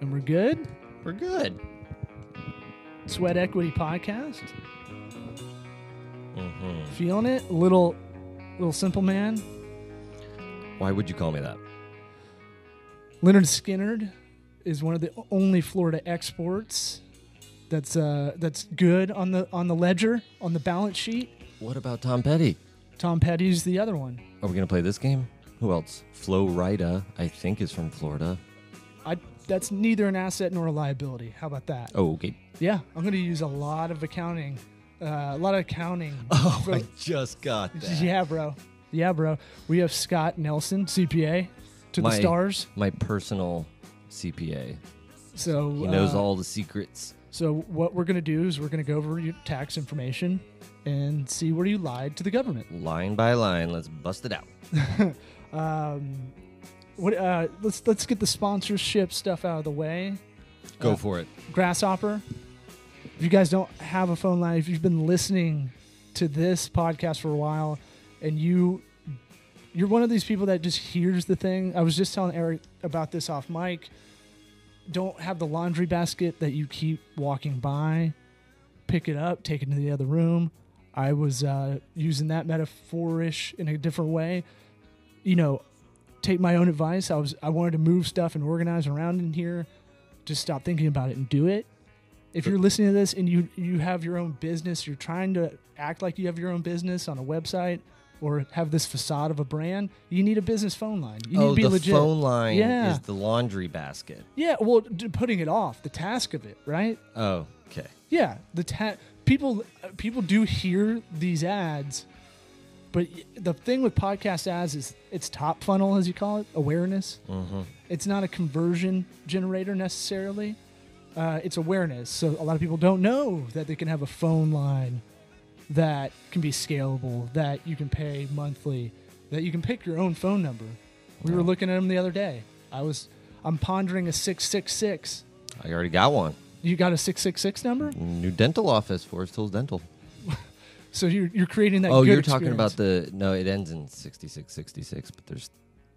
And we're good. We're good. Sweat Equity Podcast. hmm Feeling it? Little, little simple man. Why would you call me that? Lynyrd Skynyrd is one of the only Florida exports that's uh, that's good on the on the ledger on the balance sheet. What about Tom Petty? Tom Petty's the other one. Are we gonna play this game? Who else? Flo Rida, I think, is from Florida. I that's neither an asset nor a liability. How about that? Oh, okay. Yeah, I'm going to use a lot of accounting, uh, a lot of accounting. Oh, for- I just got that. yeah, bro. Yeah, bro. We have Scott Nelson, CPA, to My- the stars. My personal CPA. So He knows uh, all the secrets. So what we're going to do is we're going to go over your tax information and see where you lied to the government. Line by line, let's bust it out. Um, what? Uh, let's let's get the sponsorship stuff out of the way. Go Uh, for it. Grasshopper. If you guys don't have a phone line, if you've been listening to this podcast for a while, and you you're one of these people that just hears the thing. I was just telling Eric about this off mic. Don't have the laundry basket that you keep walking by. Pick it up, take it to the other room. I was uh, using that metaphorish in a different way. You know, take my own advice. I was I wanted to move stuff and organize around in here just stop thinking about it and do it. If you're listening to this and you you have your own business, you're trying to act like you have your own business on a website or have this facade of a brand, you need a business phone line. You need oh, to be the legit. phone line Yeah. is the laundry basket. Yeah, well, putting it off, the task of it, right? Oh, okay. Yeah, the ta- people uh, people do hear these ads, but the thing with podcast ads is it's top funnel, as you call it, awareness. hmm It's not a conversion generator necessarily. Uh, it's awareness. So a lot of people don't know that they can have a phone line that can be scalable, that you can pay monthly, that you can pick your own phone number. We were looking at them the other day. I was I'm pondering a six six six. I already got one. You got a six six six number? New dental office, Forest Hills Dental. So you're you're creating that. oh, you're talking about the no. It ends in sixty six sixty six, but there's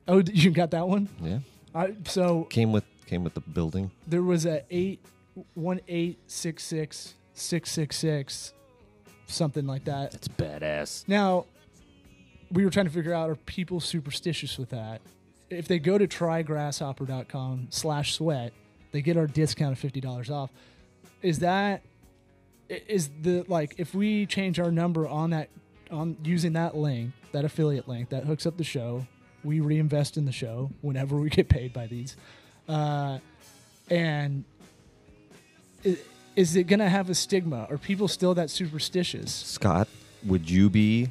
Oh, you got that one. yeah I, so came with came with the building. there was a eight one eight six six six six six something like that. That's badass. Now, we were trying to figure out are people superstitious with that? If they go to trygrasshopper.com slash sweat, they get our discount of fifty dollars off. Is that is the like if we change our number on that on using that link, that affiliate link that hooks up the show, we reinvest in the show whenever we get paid by these. Uh, and i- is it gonna have a stigma? Are people still that superstitious? Scott, would you be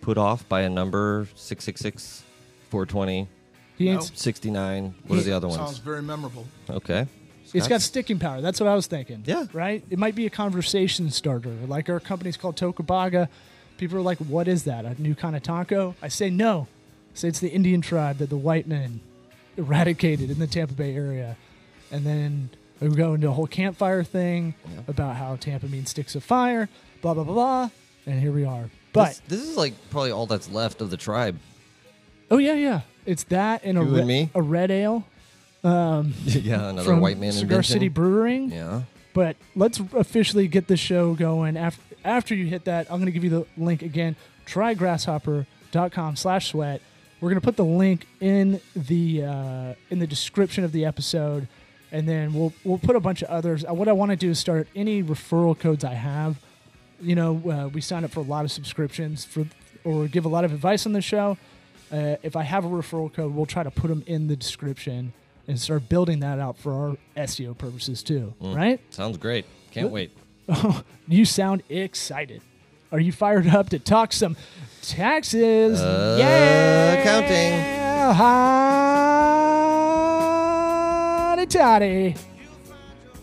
put off by a number 666 420 He ain't, 69? What are the other ones Sounds very memorable. Okay. It's got sticking power. That's what I was thinking. Yeah. Right? It might be a conversation starter. Like our company's called Tocobaga. People are like, what is that? A new kind of taco? I say no. I say it's the Indian tribe that the white men eradicated in the Tampa Bay area. And then we go into a whole campfire thing Yeah. about how Tampa means sticks of fire, blah, blah, blah, blah. And here we are. But, this, this is like probably all that's left of the tribe. oh, yeah, yeah. It's that and a, and re- a red ale yeah, another from white man Cigar invention. City Brewing. Yeah. But let's officially get the show going. After, after you hit that, I'm going to give you the link again. Trygrasshopper.com slash sweat. We're going to put the link in the uh, in the description of the episode, and then we'll we'll put a bunch of others. Uh, What I want to do is start any referral codes I have. You know, uh, we sign up for a lot of subscriptions for or give a lot of advice on the show. Uh, if I have a referral code, we'll try to put them in the description and start building that out for our SEO purposes too. Mm. Right? Sounds great. Can't wait. you sound excited. Are you fired up to talk some taxes? Uh, yeah, accounting. Hotty toddy.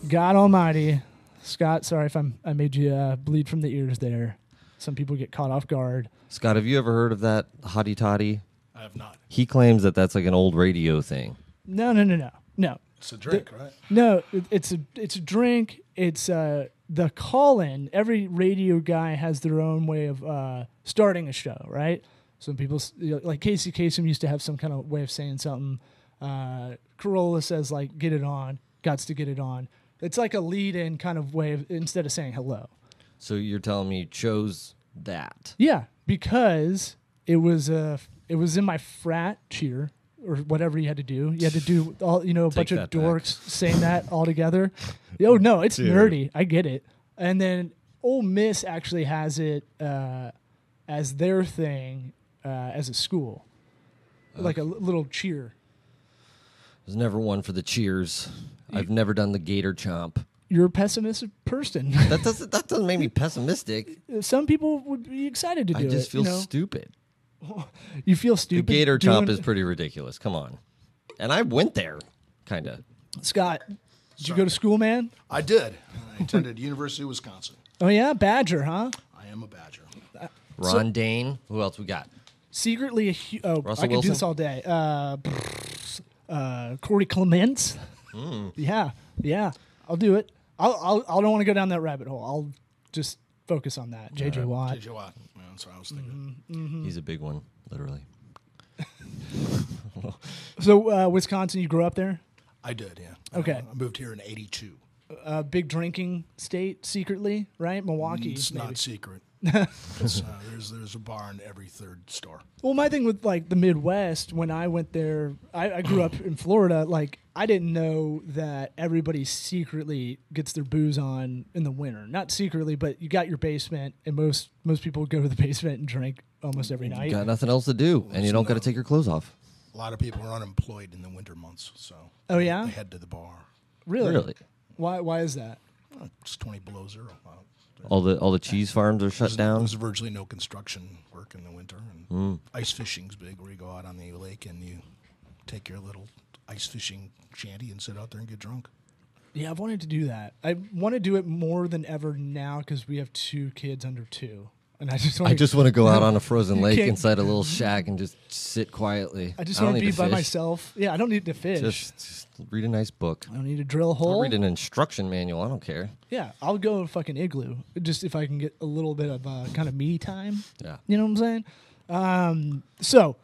God Almighty, Scott. Sorry if I'm I made you uh, bleed from the ears there. Some people get caught off guard. Scott, have you ever heard of that hottie toddy? I have not. He claims that that's like an old radio thing. No, no, no, no, no. It's a drink, right? No, it- it's a it's a drink. It's uh the call in. Every radio guy has their own way of uh, starting a show, right? Some people you know, like Casey Kasem used to have some kind of way of saying something. Uh, Carolla says like "get it on," gots to get it on. It's like a lead in kind of way of, instead of saying hello. So you're telling me you chose that? Yeah, because it was uh it was in my frat cheer or whatever you had to do. You had to do all you know a Take bunch of that back. dorks saying that all together. Oh no, it's Dude. nerdy. I get it. And then Ole Miss actually has it uh, as their thing uh, as a school, like a l- little cheer. There's never one for the cheers. I've never done the gator chomp. You're a pessimistic person. That doesn't that doesn't make me pessimistic. Some people would be excited to do it. I just it. feel you, know? stupid. you feel stupid. The gator doing- chomp is pretty ridiculous. Come on. And I went there, kind of. Scott. Did you go to school, man? I did. I attended University of Wisconsin. Oh yeah, Badger, huh? I am a Badger. Ron Dayne. Who else we got? secretly a hu- oh Russell I could do this all day. Uh, uh, Corey Clements. Hmm. Yeah, yeah, I'll do it. I'll, I'll I don't want to go down that rabbit hole. I'll just focus on that. JJ Watt. JJ Watt. Yeah, that's what I was thinking. Mm-hmm. He's a big one, literally. So uh, Wisconsin, you grew up there. I did, yeah. Okay. Uh, I moved here in 82. Uh, big drinking state secretly, right? Milwaukee. It's maybe. not secret. It's, uh, there's, there's a bar in every third store. Well, my thing with like the Midwest, when I went there, I, I grew up in Florida. Like, I didn't know that everybody secretly gets their booze on in the winter. Not secretly, but you got your basement, and most most people go to the basement and drink almost every night. Got nothing else to do, and you don't got to take your clothes off. A lot of people are unemployed in the winter months, so Oh, yeah? they head to the bar. Really? Really? Why? Why is that? Uh, It's 20 below zero. Uh, All the all the cheese farms are shut There's, down. there's virtually no construction work in the winter, and Mm. ice fishing's big, where you go out on the lake and you take your little ice fishing shanty and sit out there and get drunk. Yeah, I've wanted to do that. I want to do it more than ever now because we have two kids under two, and I just want. I just want to go out on a frozen lake can't- inside a little shack and just sit quietly. I just don't want to need be by fish. myself. Yeah, I don't need to fish. Just, just read a nice book. I don't need to drill a I'll hole. read an instruction manual. I don't care. Yeah, I'll go fucking igloo just if I can get a little bit of uh, kind of me time. Yeah. You know what I'm saying? Um, so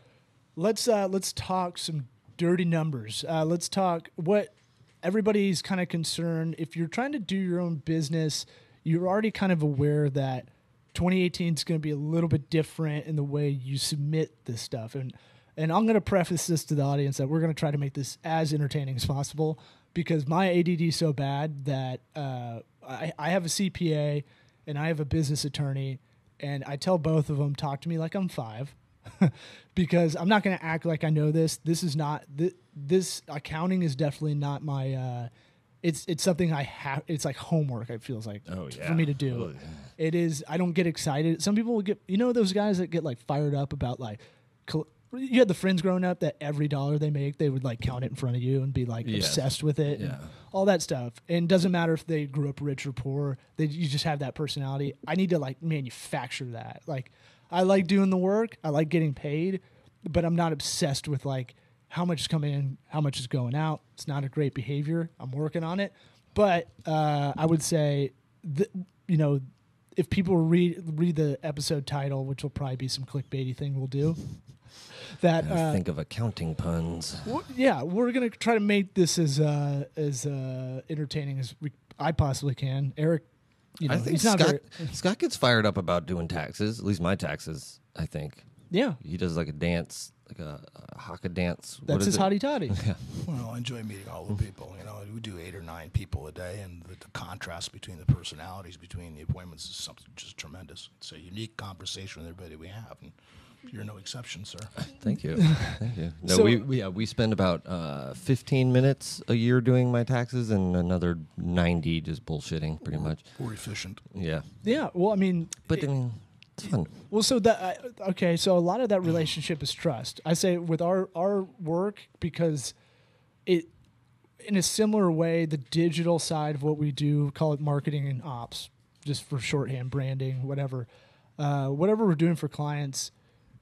let's uh, let's talk some dirty numbers. Uh, let's talk what everybody's kind of concerned. If you're trying to do your own business, you're already kind of aware that 2018 is going to be a little bit different in the way you submit this stuff. And and I'm going to preface this to the audience that we're going to try to make this as entertaining as possible because my ADD is so bad that uh, I, I have a CPA and I have a business attorney, and I tell both of them talk to me like I'm five. because I'm not going to act like I know this. This is not this, this accounting is definitely not my. Uh, it's it's something I have. It's like homework. It feels like Oh, for me to do. Oh, yeah. It is. I don't get excited. Some people will get. You know those guys that get like fired up about like. col- You had the friends growing up that every dollar they make, they would like count it in front of you and be like Yes. obsessed with it, Yeah. all that stuff. And it doesn't matter if they grew up rich or poor. They you just have that personality. I need to like manufacture that. Like I like doing the work. I like getting paid, but I'm not obsessed with like how much is coming in, how much is going out. It's not a great behavior. I'm working on it, but uh, I would say, th- you know, if people read read the episode title, which will probably be some clickbaity thing we'll do, that uh, think of accounting puns. w- yeah, we're gonna try to make this as uh, as uh, entertaining as we, I possibly can. Eric, you know, I think Scott, very. Scott gets fired up about doing taxes. At least my taxes. I think Yeah, he does like a dance, like a, a haka dance. That's is his it? hottie totty. Well, I enjoy meeting all the people. You know, we do eight or nine people a day, and the, the contrast between the personalities between the appointments is something just tremendous. It's a unique conversation with everybody we have, and you're no exception, sir. Thank you. Thank you. No, So- we, we yeah, we spend about uh, 15 minutes a year doing my taxes and another 90 just bullshitting pretty much. We're efficient. Yeah. Yeah, well, I mean, But I mean, fun. Well, so that okay, so a lot of that relationship is trust. I say with our our work because it in a similar way the digital side of what we do, call it marketing and ops, just for shorthand, branding, whatever. Uh, whatever we're doing for clients,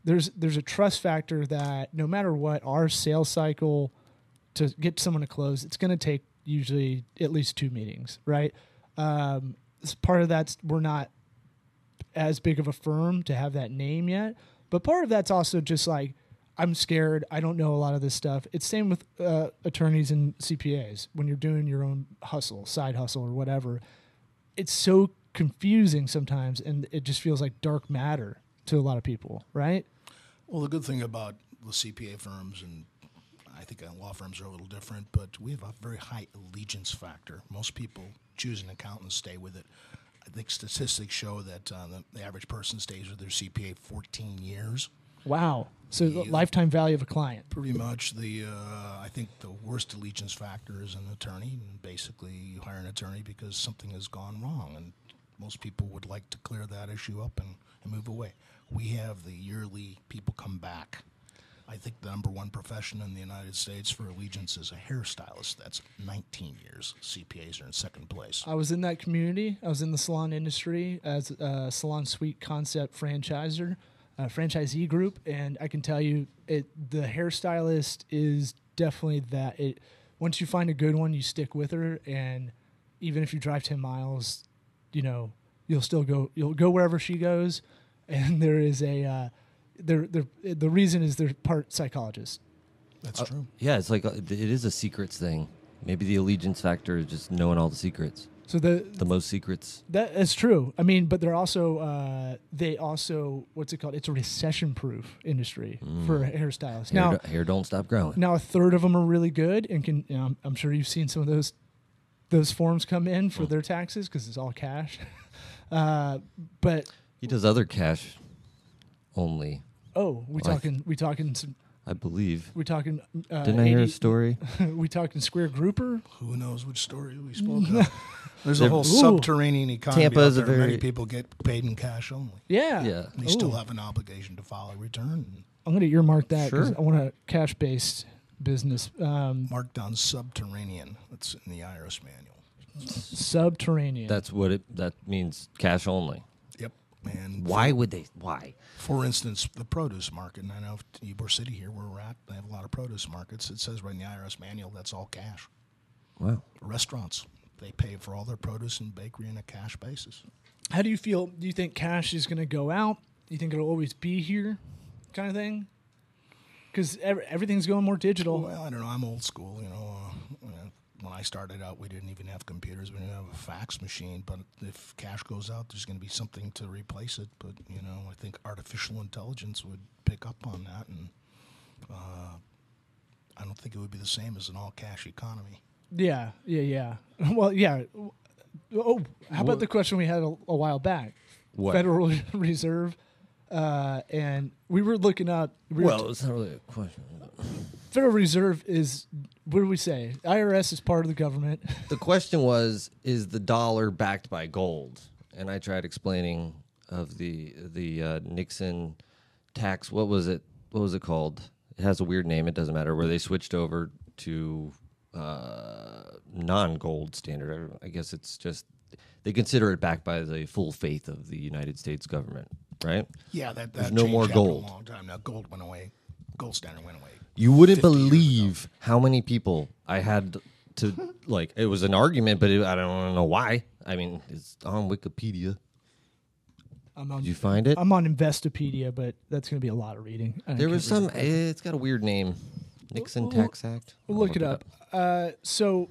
there's there's a trust factor that no matter what our sales cycle to get someone to close, it's going to take usually at least two meetings, right? Um, part of that's we're not as big of a firm to have that name yet. But part of that's also just like I'm scared. I don't know a lot of this stuff. It's same with uh, attorneys and CPAs when you're doing your own hustle, side hustle, or whatever. It's so confusing sometimes, and it just feels like dark matter to a lot of people, right? Well, the good thing about the CPA firms and I think law firms are a little different, but we have a very high allegiance factor. Most people choose an accountant and stay with it. I think statistics show that uh, the, the average person stays with their CPA 14 years. Wow. So the lifetime value of a client. Pretty much the uh, I think the worst allegiance factor is an attorney, and basically you hire an attorney because something has gone wrong, and most people would like to clear that issue up and, and move away. We have the yearly people come back. I think the number one profession in the United States for allegiance is a hairstylist. That's 19 years. CPAs are in second place. I was in that community. I was in the salon industry as a salon suite concept franchiser, uh, franchisee group, and I can tell you, it the hairstylist is definitely that. It once you find a good one, you stick with her, and even if you drive ten miles, you know you'll still go. You'll go wherever she goes, and there is a. Uh, there, there, the reason is they're part psychologist. That's true. Yeah, it's like uh, it is a secrets thing. Maybe the allegiance factor is just knowing all the secrets, So the the most secrets. That is true. I mean, but they're also uh, they also what's it called? It's a recession proof industry for hairstylists. Hair, Now, do- hair don't stop growing. now a third of them are really good, and can you know, I'm, I'm sure you've seen some of those those forms come in for their taxes because it's all cash. uh, but He does other cash only, oh, we Well, I talking we talking some I believe. we talking uh, Didn't I hear a 80 story? we talking square grouper. Who knows which story we spoke of? There's a There- whole Ooh. subterranean economy Tampa out is a there. Many very- people get paid in cash only. Yeah, Yeah. They still Ooh. have an obligation to file a return. I'm gonna earmark that because Sure. I want a cash based business. Um, Marked down subterranean. That's in the IRS manual. subterranean. That's what it. That means cash only. Yep. And Why would they? Why? For instance, the produce market. And I know if Ybor City here, where we're at, they have a lot of produce markets. It says right in the IRS manual that's all cash. Wow. Restaurants, they pay for all their produce and bakery on a cash basis. How do you feel? Do you think cash is going to go out? Do you think it'll always be here, kind of thing? Because everything's going more digital. Well, I don't know. I'm old school. You know, uh, when I started out, we didn't even have computers. We didn't have a fax machine. But if cash goes out, there's going to be something to replace it. But you know, I think artificial intelligence would pick up on that, and uh, I don't think it would be the same as an all cash economy. Yeah, yeah, yeah. Well, yeah. Oh, how about the question we had a, a while back? What? Federal Reserve, uh, and we were looking up. We were Well, it's not really a question. Federal Reserve is what do we say? IRS is part of the government. The question was: Is the dollar backed by gold? And I tried explaining of the the uh, Nixon tax. What was it? What was it called? It has a weird name. It doesn't matter. Where they switched over to uh, non-gold standard. I guess it's just they consider it backed by the full faith of the United States government, right? Yeah, that, There's that no more gold. A long time now, gold went away. Gold standard went away. You wouldn't believe how many people I had to like. It was an argument, but it, I don't know why. I mean, it's on Wikipedia. I'm on. Did you find it? I'm on Investopedia, but that's going to be a lot of reading. I there can't was read some. it. It's got a weird name. Nixon We'll- Tax Act. We'll I'll look it up. Uh, so,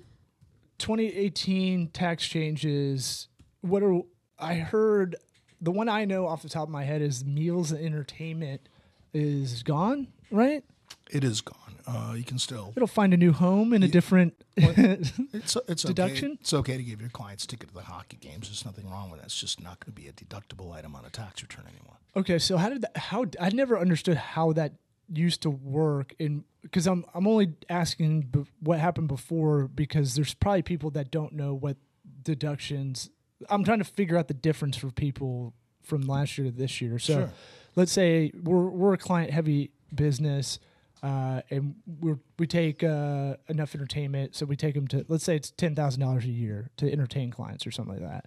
2018 tax changes. What are I heard? The one I know off the top of my head is meals and entertainment is gone. Right? It is gone. Uh, you can still. It'll find a new home in a different. It's it's Deduction? Okay. It's okay to give your clients ticket to the hockey games. There's nothing wrong with that. It's just not going to be a deductible item on a tax return anymore. Okay, so how did that? How I never understood how that used to work, and because I'm I'm only asking be, what happened before because there's probably people that don't know what deductions. I'm trying to figure out the difference for people from last year to this year. So, Sure. let's say we're we're a client heavy business. Uh, and we we take uh, enough entertainment, so we take them to let's say it's ten thousand dollars a year to entertain clients or something like that.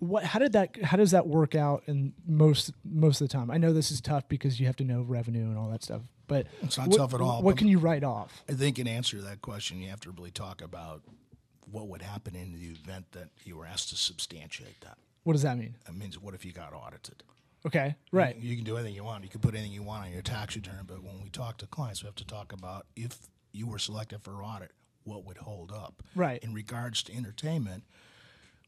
What how did that how does that work out in most most of the time? I know this is tough because you have to know revenue and all that stuff but It's not what, tough at all, what can you write off? I think in answer to that question, you have to really talk about what would happen in the event that you were asked to substantiate that. what does that mean? That means what if you got audited? Okay, right. You can do anything you want. You can put anything you want on your tax return. But when we talk to clients, we have to talk about if you were selected for audit, what would hold up. Right. In regards to entertainment,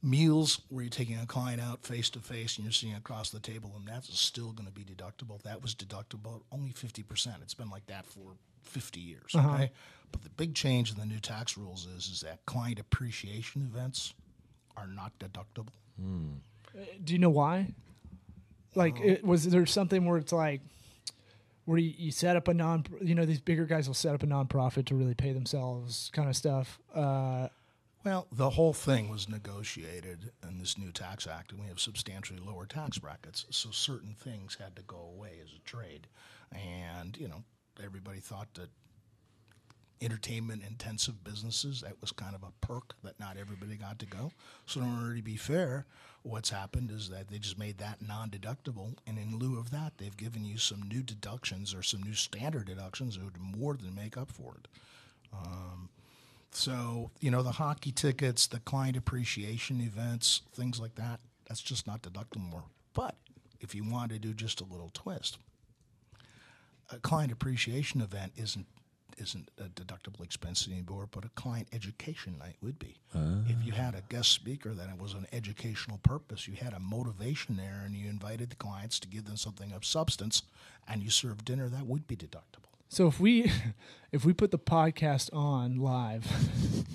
meals where you're taking a client out face to face and you're sitting across the table, and that's still going to be deductible. That was deductible only 50%. It's been like that for 50 years. Uh-huh. Okay. But the big change in the new tax rules is, is that client appreciation events are not deductible. Hmm. Uh, do you know why? Like, it, was there something where it's like, where you, you set up a non, you know, these bigger guys will set up a nonprofit to really pay themselves, kind of stuff. Uh, Well, the whole thing was negotiated in this new tax act, and we have substantially lower tax brackets. So certain things had to go away as a trade, and you know everybody thought that entertainment intensive businesses that was kind of a perk that not everybody got to go. So in order to be fair, what's happened is that they just made that non-deductible, and in lieu of that, they've given you some new deductions or some new standard deductions that would more than make up for it. Um, so, you know, the hockey tickets, the client appreciation events, things like that, that's just not deductible more. But if you want to do just a little twist, a client appreciation event isn't isn't a deductible expense anymore, but a client education night would be. Ah. If you had a guest speaker that it was an educational purpose, you had a motivation there and you invited the clients to give them something of substance and you served dinner, that would be deductible. so if we, if we put the podcast on live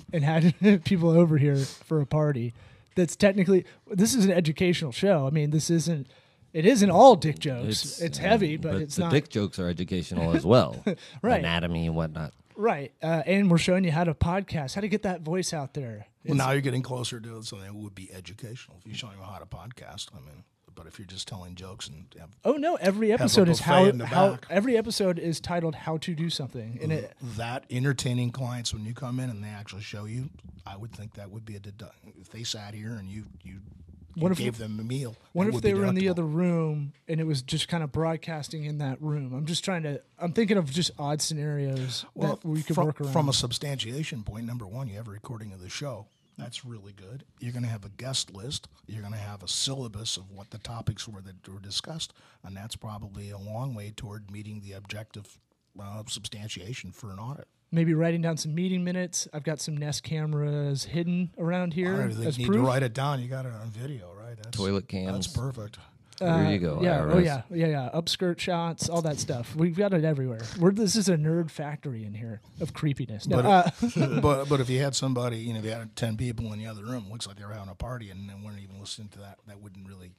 and had people over here for a party, that's technically this is an educational show. I mean, this isn't. It isn't all dick jokes. It's, heavy, but, it's the not dick jokes are educational as well. Right. Anatomy and whatnot. right. Uh, and we're showing you how to podcast, how to get that voice out there. Well, now you're getting closer to something that would be educational. If you're showing them how to podcast, I mean, but if you're just telling jokes and have Oh no! Every a episode is buffet how in the how back. every episode is titled "How to Do Something," and it that entertaining clients when you come in and they actually show you, I would think that would be a deduct. If they sat here and you you, you What if- gave them a meal, What if they were in the other room and it was just kind of broadcasting in that room? I'm just trying to. I'm thinking of just odd scenarios Well, that we could from, work around. from a substantiation point, number one, you have a recording of the show. That's really good. You're going to have a guest list. You're going to have a syllabus of what the topics were that were discussed, and that's probably a long way toward meeting the objective uh, substantiation for an audit. Maybe writing down some meeting minutes. I've got some Nest cameras hidden around here I don't as you need proof. to write it down. You got it on video, right? That's, Toilet That's cams. perfect. there you go. Uh, Yeah. Oh yeah. Yeah. Yeah. Upskirt shots, all that stuff. We've got it everywhere. We're this is a nerd factory in here of creepiness. No, But, uh, but but if you had somebody, you know, if you had ten people in the other room, looks like they were having a party, and they weren't even listening to that, that wouldn't really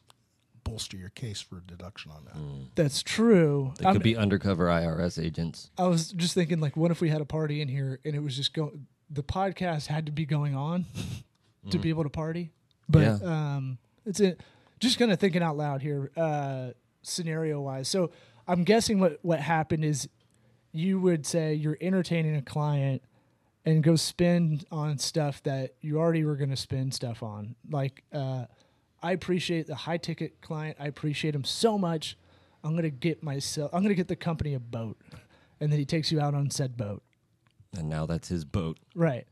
bolster your case for a deduction on that. that's true. They I'm- could be undercover IRS agents. I was just thinking, like, what if we had a party in here and it was just go? The podcast had to be going on to be able to party, but Mm. Yeah. um, it's a, just kind of thinking out loud here, uh, scenario wise. So I'm guessing what what happened is you would say you're entertaining a client and go spend on stuff that you already were going to spend stuff on. Like, uh, I appreciate the high ticket client. I appreciate him so much. I'm going to get myself, I'm going to get the company a boat. And then he takes you out on said boat. And now that's his boat. Right.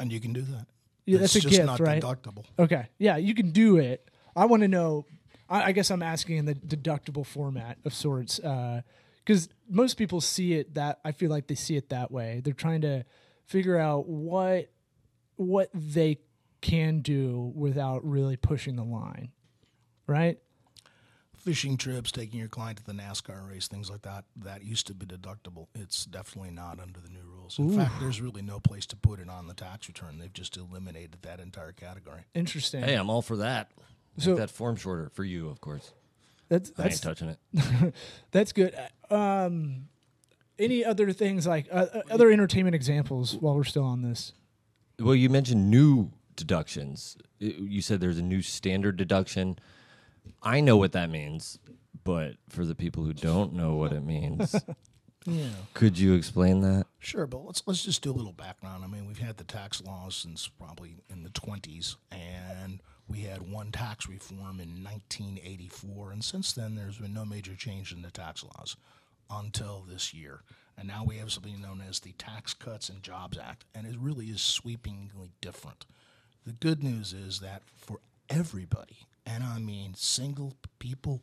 And you can do that. Yeah, that's it's a just gift, not right? deductible. Okay. Yeah, you can do it. I want to know. I, I guess I'm asking in the deductible format of sorts, uh, because most people see it that I feel like they see it that way. They're trying to figure out what what they can do without really pushing the line, right? Fishing trips, taking your client to the NASCAR race, things like that, that used to be deductible. It's definitely not under the new rules. In fact, there's really no place to put it on the tax return. They've just eliminated that entire category. Interesting. Hey, I'm all for that. Make So- that form shorter for you, of course. that's I ain't touching it. that's good. Um, any other things like uh, uh, other entertainment examples while we're still on this? Well, you mentioned new deductions. You said there's a new standard deduction. I know what that means, but for the people who don't know what it means, Yeah. could you explain that? Sure, but let's let's just do a little background. I mean, we've had the tax laws since probably in the 20s, and we had one tax reform in 1984, and since then there's been no major change in the tax laws until this year. And now we have something known as the Tax Cuts and Jobs Act, and it really is sweepingly different. The good news is that for everybody, and I mean single people,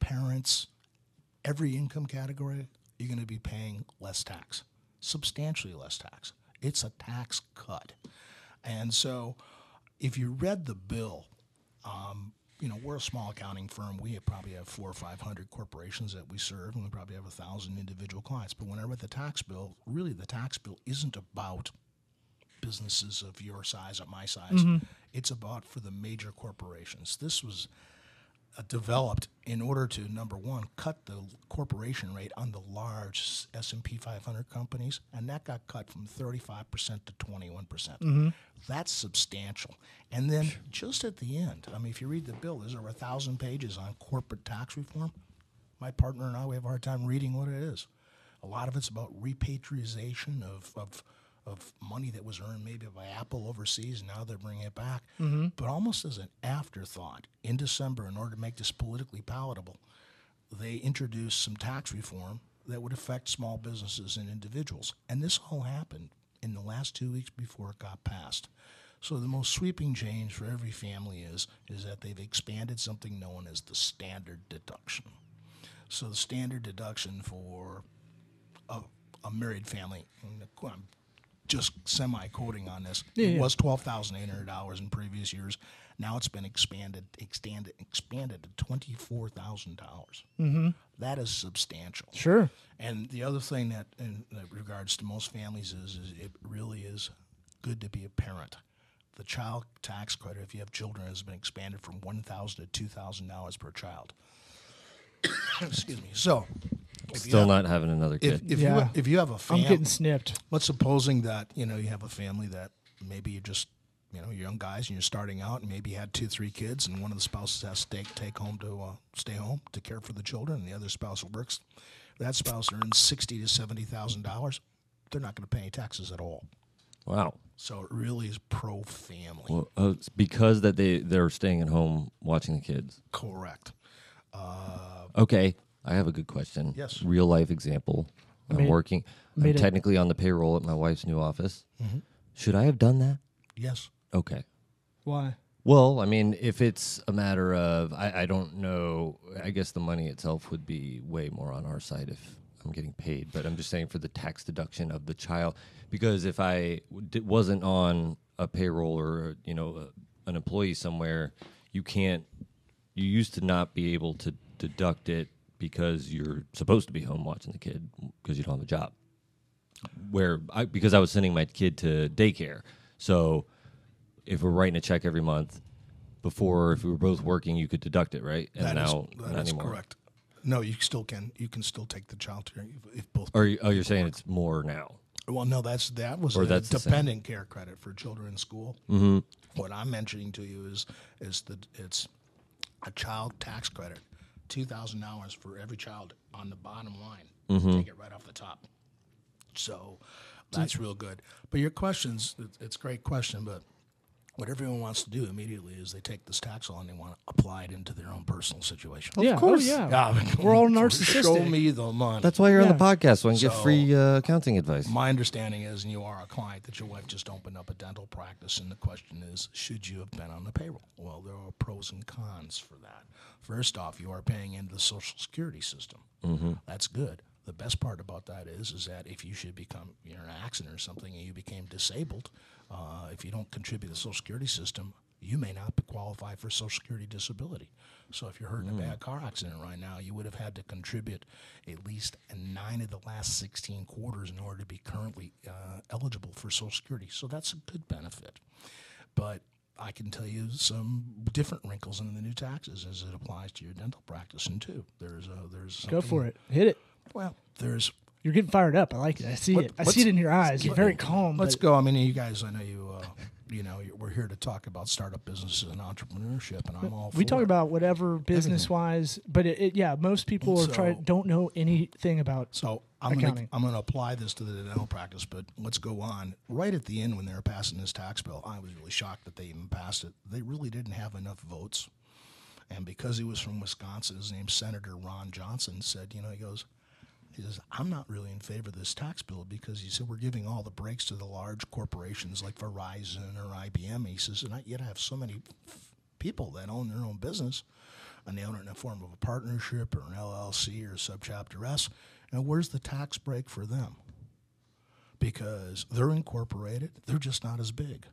parents, every income category, you're going to be paying less tax, substantially less tax. It's a tax cut. And so if you read the bill, um, you know, we're a small accounting firm. We probably have four or 500 corporations that we serve, and we probably have a thousand individual clients. But when I read the tax bill, really the tax bill isn't about businesses of your size or my size. It's about for the major corporations. This was uh, developed in order to number one cut the corporation rate on the large S&P 500 companies and that got cut from 35% to 21%. percent That's substantial. And then just at the end, I mean if you read the bill there's over a 1000 pages on corporate tax reform. My partner and I we have a hard time reading what it is. A lot of it's about repatriation of, of of money that was earned maybe by Apple overseas. Now they're bringing it back. Mm-hmm. But almost as an afterthought, in December, in order to make this politically palatable, they introduced some tax reform that would affect small businesses and individuals. And this all happened in the last two weeks before it got passed. So the most sweeping change for every family is is that they've expanded something known as the standard deduction. So the standard deduction for a, a married family, I'm just semi quoting on this, Yeah, it yeah. was twelve thousand eight hundred dollars in previous years. Now it's been expanded, expanded, expanded to twenty four thousand dollars. Mm-hmm. is substantial. Sure. And the other thing that, in that regards to most families, is, is it really is good to be a parent. The child tax credit, if you have children, has been expanded from one thousand to two thousand dollars per child. Excuse me. So, if you Still have- not having another kid. if Yeah. you if you have a I'm family, getting snipped. let's supposing that you know you have a family that maybe you just you know you're young guys and you're starting out and maybe you had two three kids and one of the spouses has to take, take home to uh, stay home to care for the children and the other spouse works that spouse earns sixty to seventy thousand dollars they're not going to pay any taxes at all Wow. so it really is pro family Well, oh, it's because that they they're staying at home watching the kids. correct uh, Okay, I have a good question. Yes. Real life example. I'm Made- working. I'm made it- technically on the payroll at my wife's new office. Mm-hmm. Should I have done that? yes Okay. Why? Well, I mean, if it's a matter of, I, I don't know, I guess the money itself would be way more on our side if I'm getting paid. But I'm just saying for the tax deduction of the child, because if I d- wasn't on a payroll or, you know, a, an employee somewhere, you can't, you used to not be able to deduct it because you're supposed to be home watching the kid because you don't have a job. Where I, because I was sending my kid to daycare. So if we're writing a check every month, before if we were both working, you could deduct it, right? And That is now that not is correct no you still can you can still take the child care if- if both Or you- oh, you're saying it's more now? Well, no, that's that was Or a that's the dependent care credit for children in school. Mm-hmm. What I'm mentioning to you is is that it's a child tax credit, two thousand dollars for every child on the bottom line. Mm-hmm. Take it right off the top. So that's real good. But your questions, it's a great question, but. What everyone wants to do immediately is they take this tax law and they want to apply it into their own personal situation. yeah. course. Oh, yeah. Yeah, We're all narcissistic. Show narcissistic. me the money. That's why you're on the podcast, so I can get free uh, accounting advice. My understanding is, and you are a client, that your wife just opened up a dental practice, and the question is, should you have been on the payroll? Well, there are pros and cons for that. First off, you are paying into the Social Security system. Mm-hmm. That's good. The best part about that is, is that if you should become you're in an accident or something and you became disabled, uh, if you don't contribute to the Social Security system, you may not qualify for Social Security disability. So if you're hurt in a bad car accident right now, you would have had to contribute at least nine of the last 16 quarters in order to be currently uh, eligible for Social Security. So that's a good benefit. But I can tell you some different wrinkles in the new taxes as it applies to your dental practice, and too. There's a, there's Go for it. Hit it. Well, there's You're getting fired up. I like it. I see Let- it. I see it in your eyes. You're very calm. Let's but go. I mean, you guys, I know you. Uh, you know, we're here to talk about startup businesses and entrepreneurship, and I'm all. We talk it. about whatever business wise, but it, it, yeah, most people are try, don't know anything about. So I'm going accounting. to I'm going to apply this to the dental practice, but let's go on. Right at the end, when they were passing this tax bill, I was really shocked that they even passed it. They really didn't have enough votes, and because he was from Wisconsin, his name's Senator Ron Johnson. Said, you know, he goes, he says, I'm not really in favor of this tax bill because he said we're giving all the breaks to the large corporations like Verizon or IBM. He says, and I, yet have so many people that own their own business and they own it in the form of a partnership or an LLC or subchapter S. And where's the tax break for them? Because they're incorporated, they're just not as big.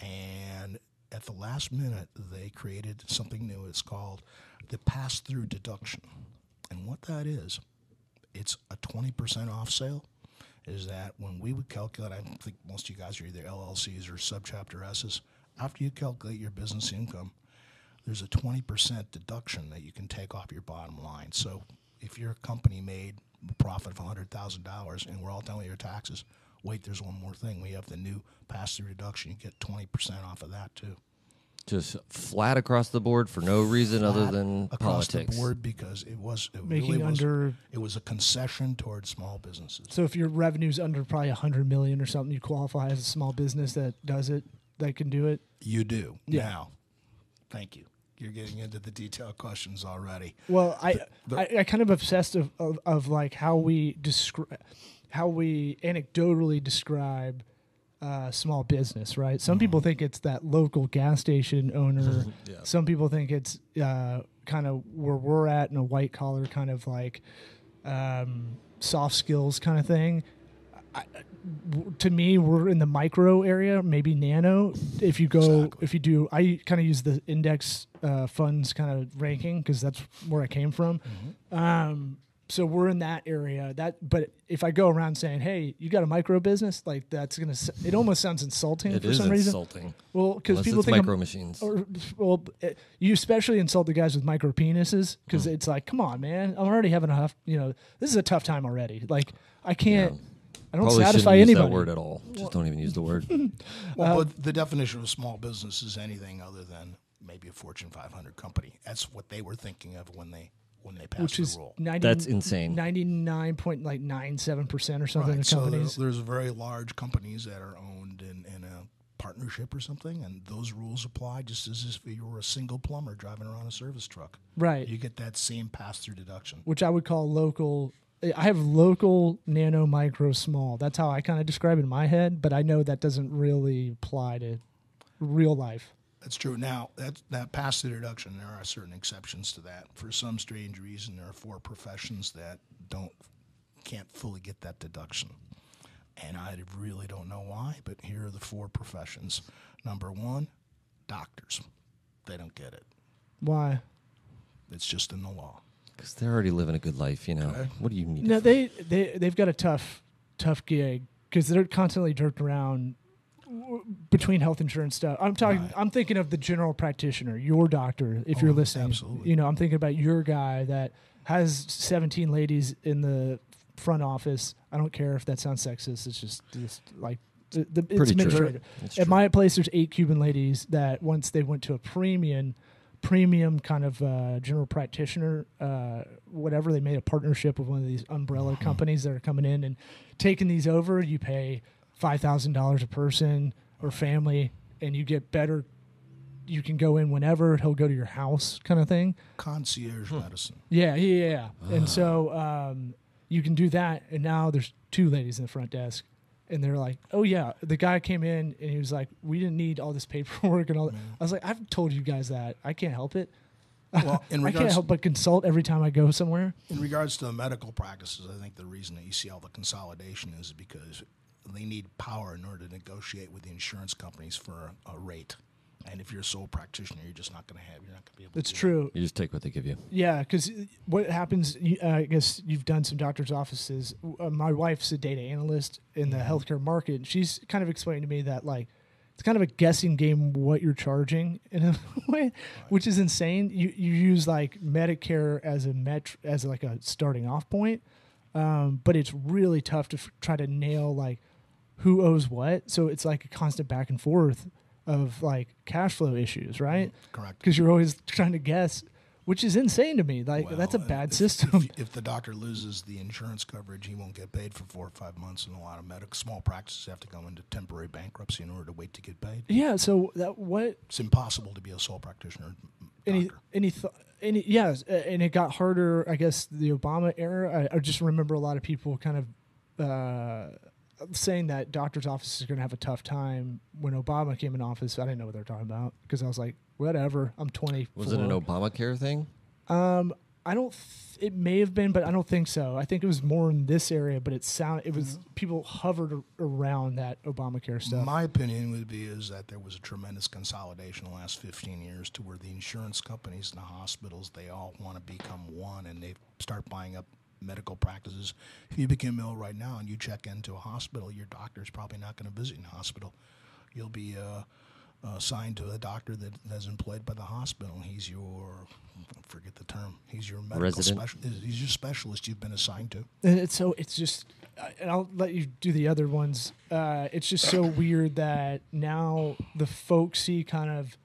And at the last minute, they created something new. It's called the pass through deduction. And what that is, it's a 20% off sale. Is that when we would calculate, I think most of you guys are either LLCs or subchapter S's. After you calculate your business income, there's a 20% deduction that you can take off your bottom line. So if your company made a profit of $100,000 and we're all with your taxes, wait, there's one more thing. We have the new pass through deduction. You get 20% off of that too. Just flat across the board for no reason other Flat than across politics. the board because it was it Making really was, under- it was a concession towards small businesses. So if your revenue's under probably a hundred million or something, you qualify as a small business that does it, that can do it. You do Yeah. now. Thank you. You're getting into the detailed questions already. Well, I, the- I I kind of obsessed of, of, of like how we describe how we anecdotally describe uh, small business, right? Some people think it's that local gas station owner. Yeah. Some people think it's uh, kind of where we're at in a white collar kind of like um, soft skills kind of thing. I, to me, we're in the micro area, maybe nano. If you go, Exactly. if you do, I kind of use the index uh, funds kind of ranking because that's where I came from. Um, so we're in that area. That, but if I go around saying, "Hey, you got a micro business," like that's gonna it almost sounds insulting It for is some reason. insulting. Well, because people it's think I'm- micro machines. or, well, eh, you especially insult the guys with micro penises because Hmm. it's like, come on, man, I'm already having a tough, you know, this is a tough time already. Like, I can't, I don't Probably satisfy shouldn't use anybody. that word at all. Just don't even use the word. Well, Uh, but the definition of a small business is anything other than maybe a Fortune 500 company. That's what they were thinking of when they when they passed which the is rule. 90, That's insane. 99 point like nine seven percent or something Right. of So there- there's very large companies that are owned in, in a partnership or something, and those rules apply just as if you were a single plumber driving around a service truck. right. You get that same pass through deduction. which I would call local. I have local, nano, micro, small. That's how I kind of describe it in my head, but I know that doesn't really apply to real life. That's true. Now that that pass through deduction, there are certain exceptions to that. For some strange reason, there are four professions that don't can't fully get that deduction, and I really don't know why. But here are the four professions. Number one, doctors. They don't get it. Why? It's just in the law. Because they're already living a good life, you know. Okay. What do you need? No, they they they've got a tough tough gig because they're constantly jerked around w- between health insurance stuff. I'm talking. Right. I'm thinking of the general practitioner, your doctor. If you're Oh, listening, absolutely. you know, I'm thinking about your guy that has 17 ladies in the front office. I don't care if that sounds sexist. It's just just like the, the it's. It's At my place, there's eight Cuban ladies that once they went to a premium, premium kind of uh, general practitioner, uh, whatever, they made a partnership with one of these umbrella companies that are coming in and taking these over. You pay five thousand dollars a person or family, and you get better. You can go in whenever he'll go to your house, kind of thing. Concierge medicine. Yeah, yeah, yeah. And so um, you can do that. And now there's two ladies in the front desk. And they're like, oh, yeah. The guy came in and he was like, we didn't need all this paperwork and all that. I was like, I've told you guys that. I can't help it. Well, in I can't help but consult every time I go somewhere. in regards to the medical practices, I think the reason that you see all the consolidation is because they need power in order to negotiate with the insurance companies for a, a rate. And if you're a sole practitioner, you're just not going to have. You're not going to be able. That's to do true. You just take what they give you. Yeah, because what happens, you- uh, I guess you've done some doctor's offices. Uh, my wife's a data analyst in the healthcare market. and She's kind of explained to me that, like, it's kind of a guessing game what you're charging in a way, which is insane. You you use like Medicare as a met as like a starting off point, um, but it's really tough to f- try to nail like who owes what. So it's like a constant back and forth of like cash flow issues, right? Correct. Because you're always trying to guess, which is insane to me. Like Well, that's a bad if- system. If, if the doctor loses the insurance coverage, he won't get paid for four or five months, and a lot of medical small practices have to go into temporary bankruptcy in order to wait to get paid. yeah. So that what It's impossible to be a sole practitioner any doctor. any th- any yeah, uh, and it got harder. I guess the Obama era. I, I just remember a lot of people kind of uh, saying that doctors' offices are going to have a tough time. When Obama came in office, I didn't know what they were talking about because I was like, whatever. I'm 20. Was it an Obamacare thing? Um, I don't. Th- it may have been, but I don't think so. I think it was more in this area, but it sound it was people hovered ar- around that Obamacare stuff. My opinion would be is that there was a tremendous consolidation in the last 15 years to where the insurance companies and the hospitals they all want to become one and they start buying up medical practices. If you become ill right now and you check into a hospital, your doctor's probably not going to visit in the hospital. You'll be uh, uh, assigned to a doctor that that's employed by the hospital. He's your I forget the term. He's your medical Resident? specialist. He's your specialist you've been assigned to. and it's so it's just and i'll let you do the other ones uh, it's just so weird that now the folksy kind of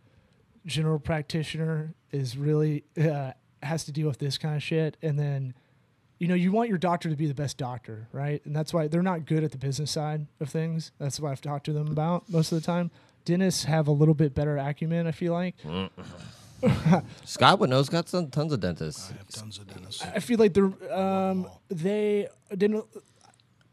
general practitioner is really uh, has to deal with this kind of shit and then you know you want your doctor to be the best doctor right and that's why they're not good at the business side of things that's what i've talked to them about most of the time dentists have a little bit better acumen i feel like Scott would know. He's got some tons of dentists. I have tons of dentists. I feel like they're um, they didn't.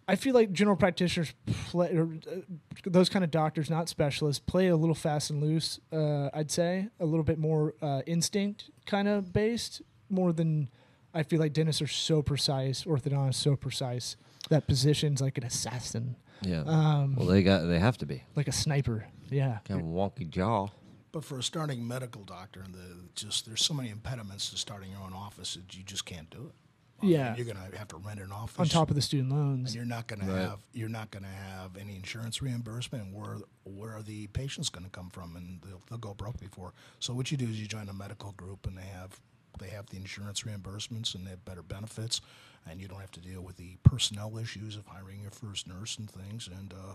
I feel like general practitioners play or, uh, those kind of doctors, not specialists, play a little fast and loose. Uh, I'd say a little bit more uh, instinct kind of based, more than I feel like dentists are so precise, orthodontists so precise that positions like an assassin, Yeah. um, well, they got. They have to be. like a sniper. Yeah, Kind of wonky jaw. But for a starting medical doctor, and the just there's so many impediments to starting your own office that you just can't do it. I mean, Yeah. you're gonna have to rent an office on top of the student and loans. you're not gonna Right. have you're not gonna have any insurance reimbursement. Where where are the patients gonna come from? And they'll, they'll go broke before. So what you do is you join a medical group, and they have they have the insurance reimbursements and they have better benefits, and you don't have to deal with the personnel issues of hiring your first nurse and things. And uh,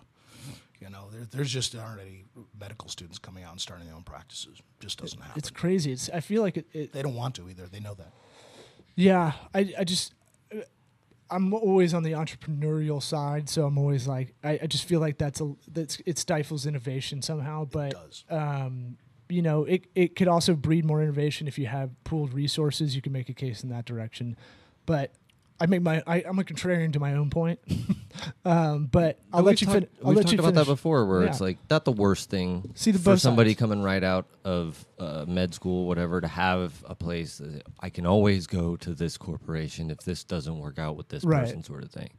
you know, there, there's just aren't any medical students coming out and starting their own practices. It Just doesn't happen. It's crazy. It's I feel like it, it they don't want to either. They know that. Yeah, I, I just uh, I'm always on the entrepreneurial side, so I'm always like I, I just feel like that's a that's it stifles innovation somehow. But does. um, you know, it it could also breed more innovation if you have pooled resources. You can make a case in that direction. But I make my I, I'm a contrarian to my own point. um, but I'll let you talked- fin- I'll We've let talked you about that before, where Yeah. it's like not the worst thing See the for somebody sides. coming right out of uh, med school, whatever, to have a place that I can always go to this corporation if this doesn't work out with this Right. person, sort of thing.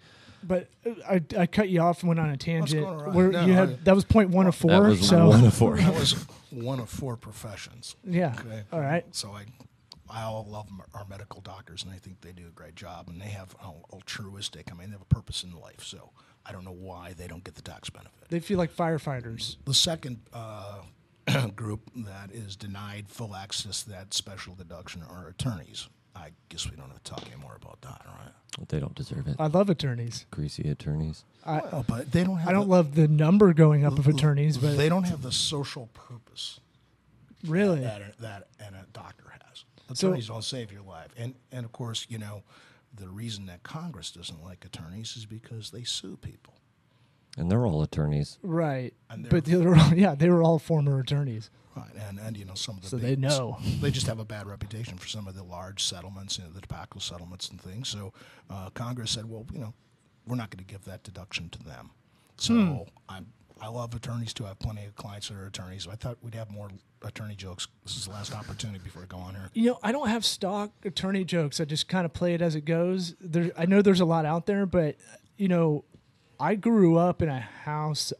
But uh, I, I cut you off and went on a tangent going on? where No, you had I- that was point one of four. That was so one of four. That was one of four professions. yeah, Okay. all right. So I, I all love our medical doctors, and I think they do a great job, and they have altruistic. I mean, they have a purpose in life. So I don't know why they don't get the tax benefit. They feel like firefighters. The second uh, group that is denied full access to that special deduction are attorneys. I guess we don't have to talk anymore about that, all right? They don't deserve it. I love attorneys. Greasy attorneys. I, Well, but they don't have. I don't the- love the number going up of attorneys, but they don't have the social purpose really, that a, that and a doctor has. So- Attorneys don't save your life, and and of course, you know, the reason that Congress doesn't like attorneys is because they sue people. And they're all attorneys. right? And But they're- they were all, yeah, they were all former attorneys, Right, and and you know some of the so big- they know. they just have a bad reputation for some of the large settlements, you know, the tobacco settlements and things. So uh, Congress said, well, you know, we're not going to give that deduction to them. So Hmm. I'm I love attorneys too. I have plenty of clients that are attorneys. I thought we'd have more attorney jokes. This is the last opportunity before I go on here. You know, I don't have stock attorney jokes. I just kind of play it as it goes. There, I know there's a lot out there, but you know, I grew up in a house.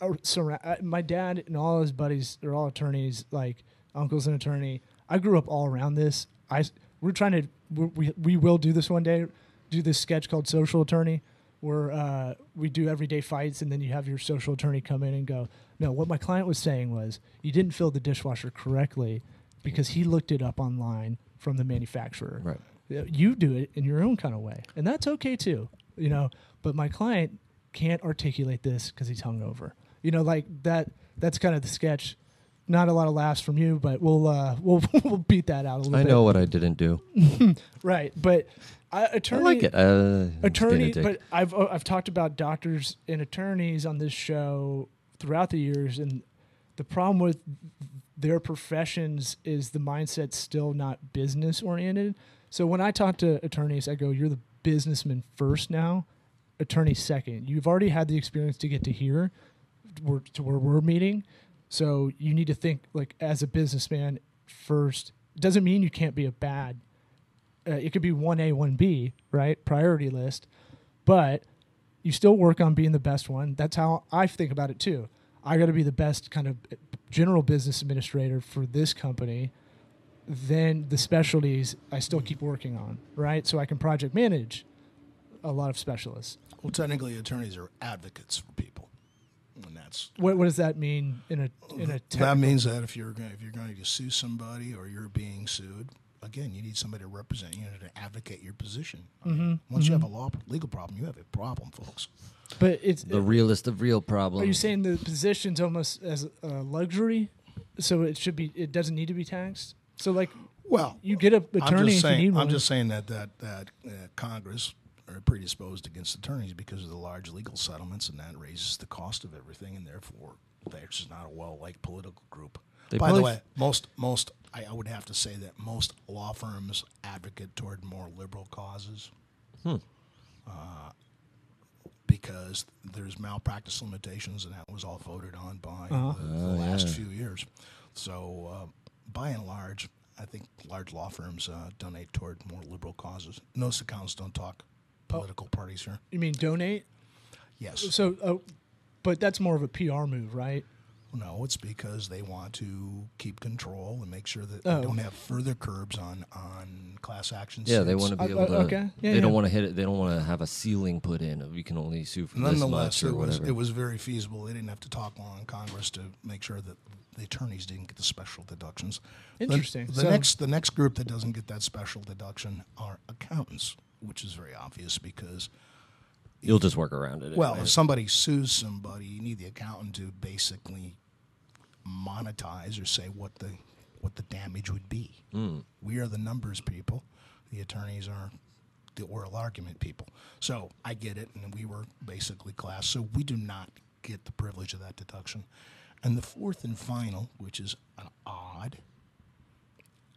Uh, Surra- uh, my dad and all his buddies They're all attorneys. Like uncle's an attorney. I grew up all around this. I we're trying to we we, we will do this one day. Do this sketch called Social Attorney, where uh, we do everyday fights, and then you have your social attorney come in and go, "No, what my client was saying was you didn't fill the dishwasher correctly because he looked it up online from the manufacturer. Right. You do it in your own kind of way, and that's okay too. You know, but my client can't articulate this because he's hungover. You know, like that. That's kind of the sketch. Not a lot of laughs from you, but we'll uh, we'll we'll beat that out a little bit. I bit. know what I didn't do. right? But I, I attorney, like it. Uh, attorney being a dick. but i've uh, i've talked about doctors and attorneys on this show throughout the years and the problem with their professions is the mindset's still not business oriented so when i talk to attorneys i go you're the businessman first now attorney second. You've already had the experience to get to here, where, to where we're meeting. So you need to think like as a businessman first. Doesn't mean you can't be a bad. Uh, it could be one A, one B, right? Priority list, but you still work on being the best one. That's how I think about it too. I got to be the best kind of general business administrator for this company. Then the specialties I still keep working on, right? So I can project manage a lot of specialists. Well, technically, attorneys are advocates for people, and that's What, what does that mean in a in a that means that if you're going, if you're going to sue somebody or you're being sued, again, you need somebody to represent you know, to advocate your position. Mm-hmm, mean, Once you have a law legal problem, you have a problem, folks. But it's The realest of real problems. Are you saying the position's almost as a luxury, so it should be? It doesn't need to be taxed. So like Well, you get a I'm attorney just if you need saying. one. I'm just saying that that that uh, Congress are predisposed against attorneys because of the large legal settlements, and that raises the cost of everything, and therefore they're just not a well-liked political group. They By the way, most most I, I would have to say that most law firms advocate toward more liberal causes. Hmm. Uh, because there's malpractice limitations, and that was all voted on by Uh-huh. the, the last few years. So, uh, by and large, I think large law firms uh, donate toward more liberal causes. Most accounts don't talk political parties here. you mean donate? Yes. So, uh, but that's more of a PR move, right? No, it's because they want to keep control and make sure that Oh. they don't have further curbs on, on class action Yeah, they want to be Uh, able uh, to. okay. Yeah, they yeah. don't want to hit it. They don't want to have a ceiling put in. of You can only sue for this Nonetheless, much or it was whatever. it was very feasible. They didn't have to talk long in Congress to make sure that the attorneys didn't get the special deductions. The- Interesting. The, So- next the next group that doesn't get that special deduction are accountants, which is very obvious because You'll just work around it. well, anyway. if somebody sues somebody, you need the accountant to basically monetize or say what the what the damage would be. Hmm. We are the numbers people. The attorneys are the oral argument people. So I get it, and we were basically class. So we do not get the privilege of that deduction. And the fourth and final, which is an odd.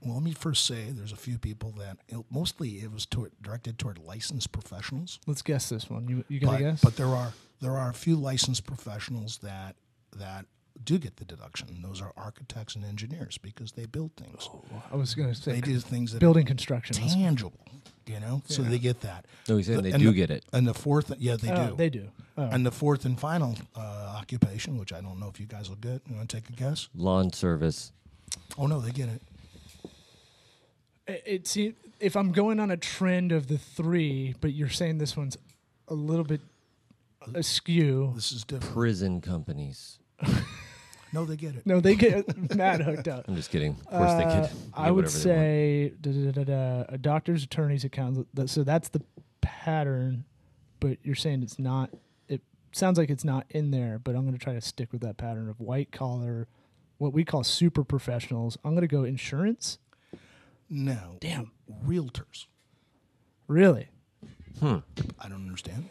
Well, let me first say there's a few people that it, mostly it was toward, directed toward licensed professionals Let's guess this one. You you got to but, guess? but there are there are a few licensed professionals that that do get the deduction. Those are architects and engineers because they build things. I was going to say They do things that building construction. are Let's- tangible, you know. So they get that. No, he's saying The- they and do the- get it. And the fourth, yeah, they Oh, do. They do. Oh. And the fourth and final uh, occupation, which I don't know if you guys will get. You want to take a guess? Lawn service. Oh no, they get it. It, it seems if I'm going on a trend of the three, but you're saying this one's a little bit askew. This is different. Prison companies. No, they get it. No, they get mad hooked up. I'm just kidding. Of course they Uh, could. I would say da, da, da, da, da, a doctor's attorney's account. So that's the pattern, but you're saying it's not. It sounds like it's not in there, but I'm going to try to stick with that pattern of white collar, what we call super professionals. I'm going to go insurance. No. Damn. Realtors. Really? Hmm. I don't understand.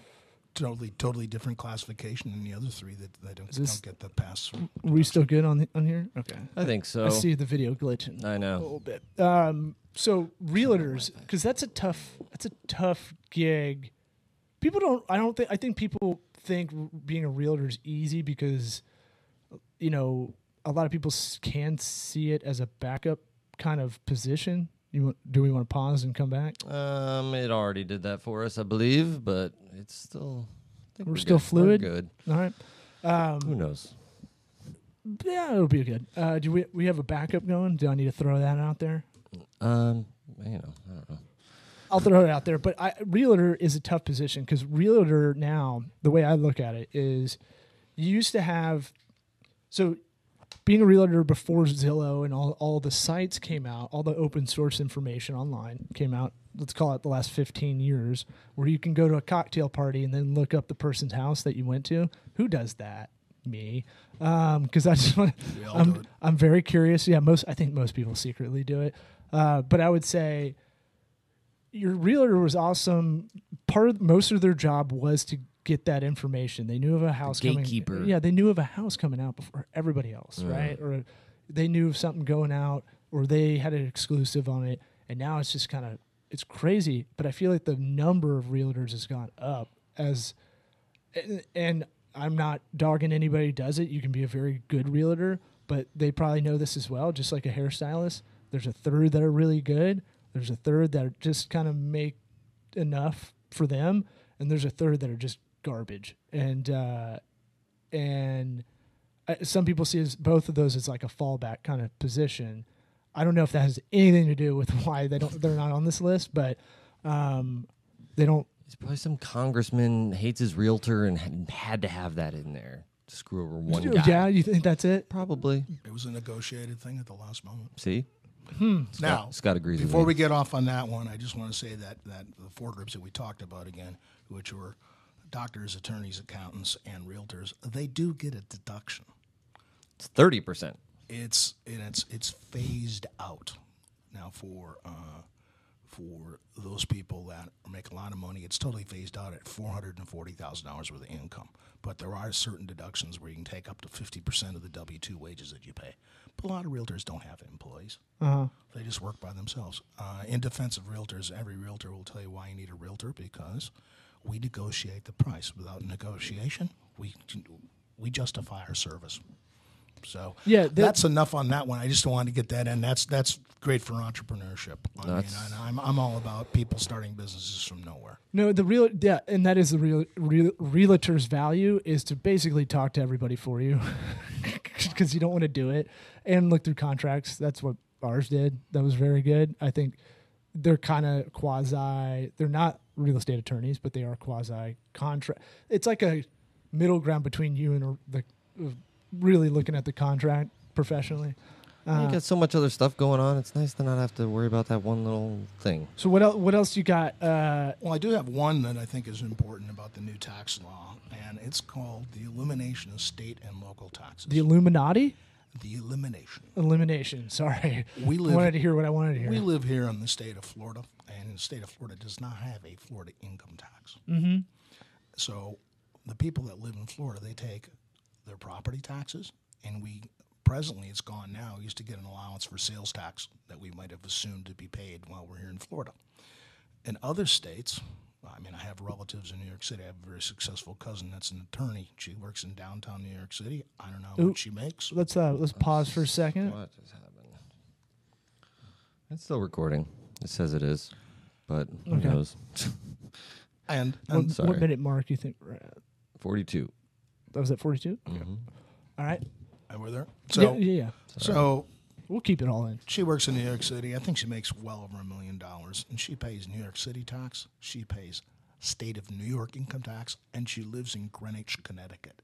Totally, totally different classification than the other three that, that don't, this- don't get the pass. Are we still good on the, on here? Okay. I think so. I see the video glitching. I know. A little bit. Um, so realtors, because that's a tough, that's a tough gig. People don't. I don't think. I think people think being a realtor is easy because, you know, a lot of people s- can see it as a backup kind of position. You do we want to pause and come back? Um, it already did that for us, I believe, but it's still. We're good. still fluid? We're good. All right. Um, Who knows? yeah, it'll be good. Uh, do we we have a backup going? Do I need to throw that out there? Um, you know, I don't know. I'll throw it out there, but I, realtor is a tough position because realtor now, the way I look at it is, you used to have, so being a realtor before Zillow and all all the sites came out, all the open source information online came out. Let's call it the last fifteen years, where you can go to a cocktail party and then look up the person's house that you went to. Who does that? Me, because I just want I'm. I'm very curious. Yeah, most I think most people secretly do it, uh, but I would say your realtor was awesome. Part of most of their job was to get that information. They knew of a house gatekeeper. coming. Yeah, they knew of a house coming out before everybody else, right? Or they knew of something going out, or they had an exclusive on it. And now it's just kind of it's crazy. But I feel like the number of realtors has gone up as and, and I'm not dogging anybody who does it. You can be a very good realtor, but they probably know this as well. Just like a hairstylist, there's a third that are really good. There's a third that just kind of make enough for them, and there's a third that are just garbage. And uh, and uh, some people see as both of those as like a fallback kind of position. I don't know if that has anything to do with why they don't they're not on this list, but um, they don't. It's probably some congressman hates his realtor and had- had to have that in there to screw over one guy. Yeah, you think that's it? Probably. It was a negotiated thing at the last moment. See? Now, Scott agrees with Before me. we get off on that one, I just want to say that that the four groups that we talked about again, which were doctors, attorneys, accountants, and realtors, they do get a deduction. It's 30%. It's and it's it's phased out now for uh, for those people that make a lot of money. It's totally phased out at four hundred and forty thousand dollars worth of income. But there are certain deductions where you can take up to fifty percent of the W two wages that you pay. But a lot of realtors don't have employees. Uh-huh. They just work by themselves. Uh, in defense of realtors, every realtor will tell you why you need a realtor because we negotiate the price. Without negotiation, we we justify our service. So Yeah, that- that's enough on that one. I just wanted to get that in. That's that's great for entrepreneurship. I mean, That's- I'm I'm all about people starting businesses from nowhere. No, the real yeah, and that is the real, real realtor's value is to basically talk to everybody for you, because you don't want to do it and look through contracts. That's what ours did. That was very good. I think they're kind of quasi. They're not real estate attorneys, but they are quasi contract. It's like a middle ground between you and the uh, really looking at the contract professionally. Uh, you got so much other stuff going on. It's nice to not have to worry about that one little thing. so what else? What else you got? Uh, Well, I do have one that I think is important about the new tax law, and it's called the elimination of state and local taxes. the Illuminati the elimination. elimination. Sorry, We I live- wanted to hear what I wanted to hear. We live here in the state of Florida, and the state of Florida does not have a Florida income tax. mm-hmm. So the people that live in Florida, they take their property taxes, and we presently it's gone now. We used to get an allowance for sales tax that we might have assumed to be paid while we're here in Florida. In other states, I mean, I have relatives in New York City. I have a very successful cousin that's an attorney. She works in downtown New York City. I don't know Ooh. what she makes. Let's uh let's pause for a second. What just happened? It's still recording. It says it is, but who Okay. knows? And, What, and what sorry. minute mark do you think? we're at? 42. That was at forty two. Mhm. All right. and we're there. yeah, So, yeah, yeah. so We'll keep it all in. She works in New York City. I think she makes well over a million dollars, and she pays New York City tax. She pays state of New York income tax, and she lives in Greenwich, Connecticut.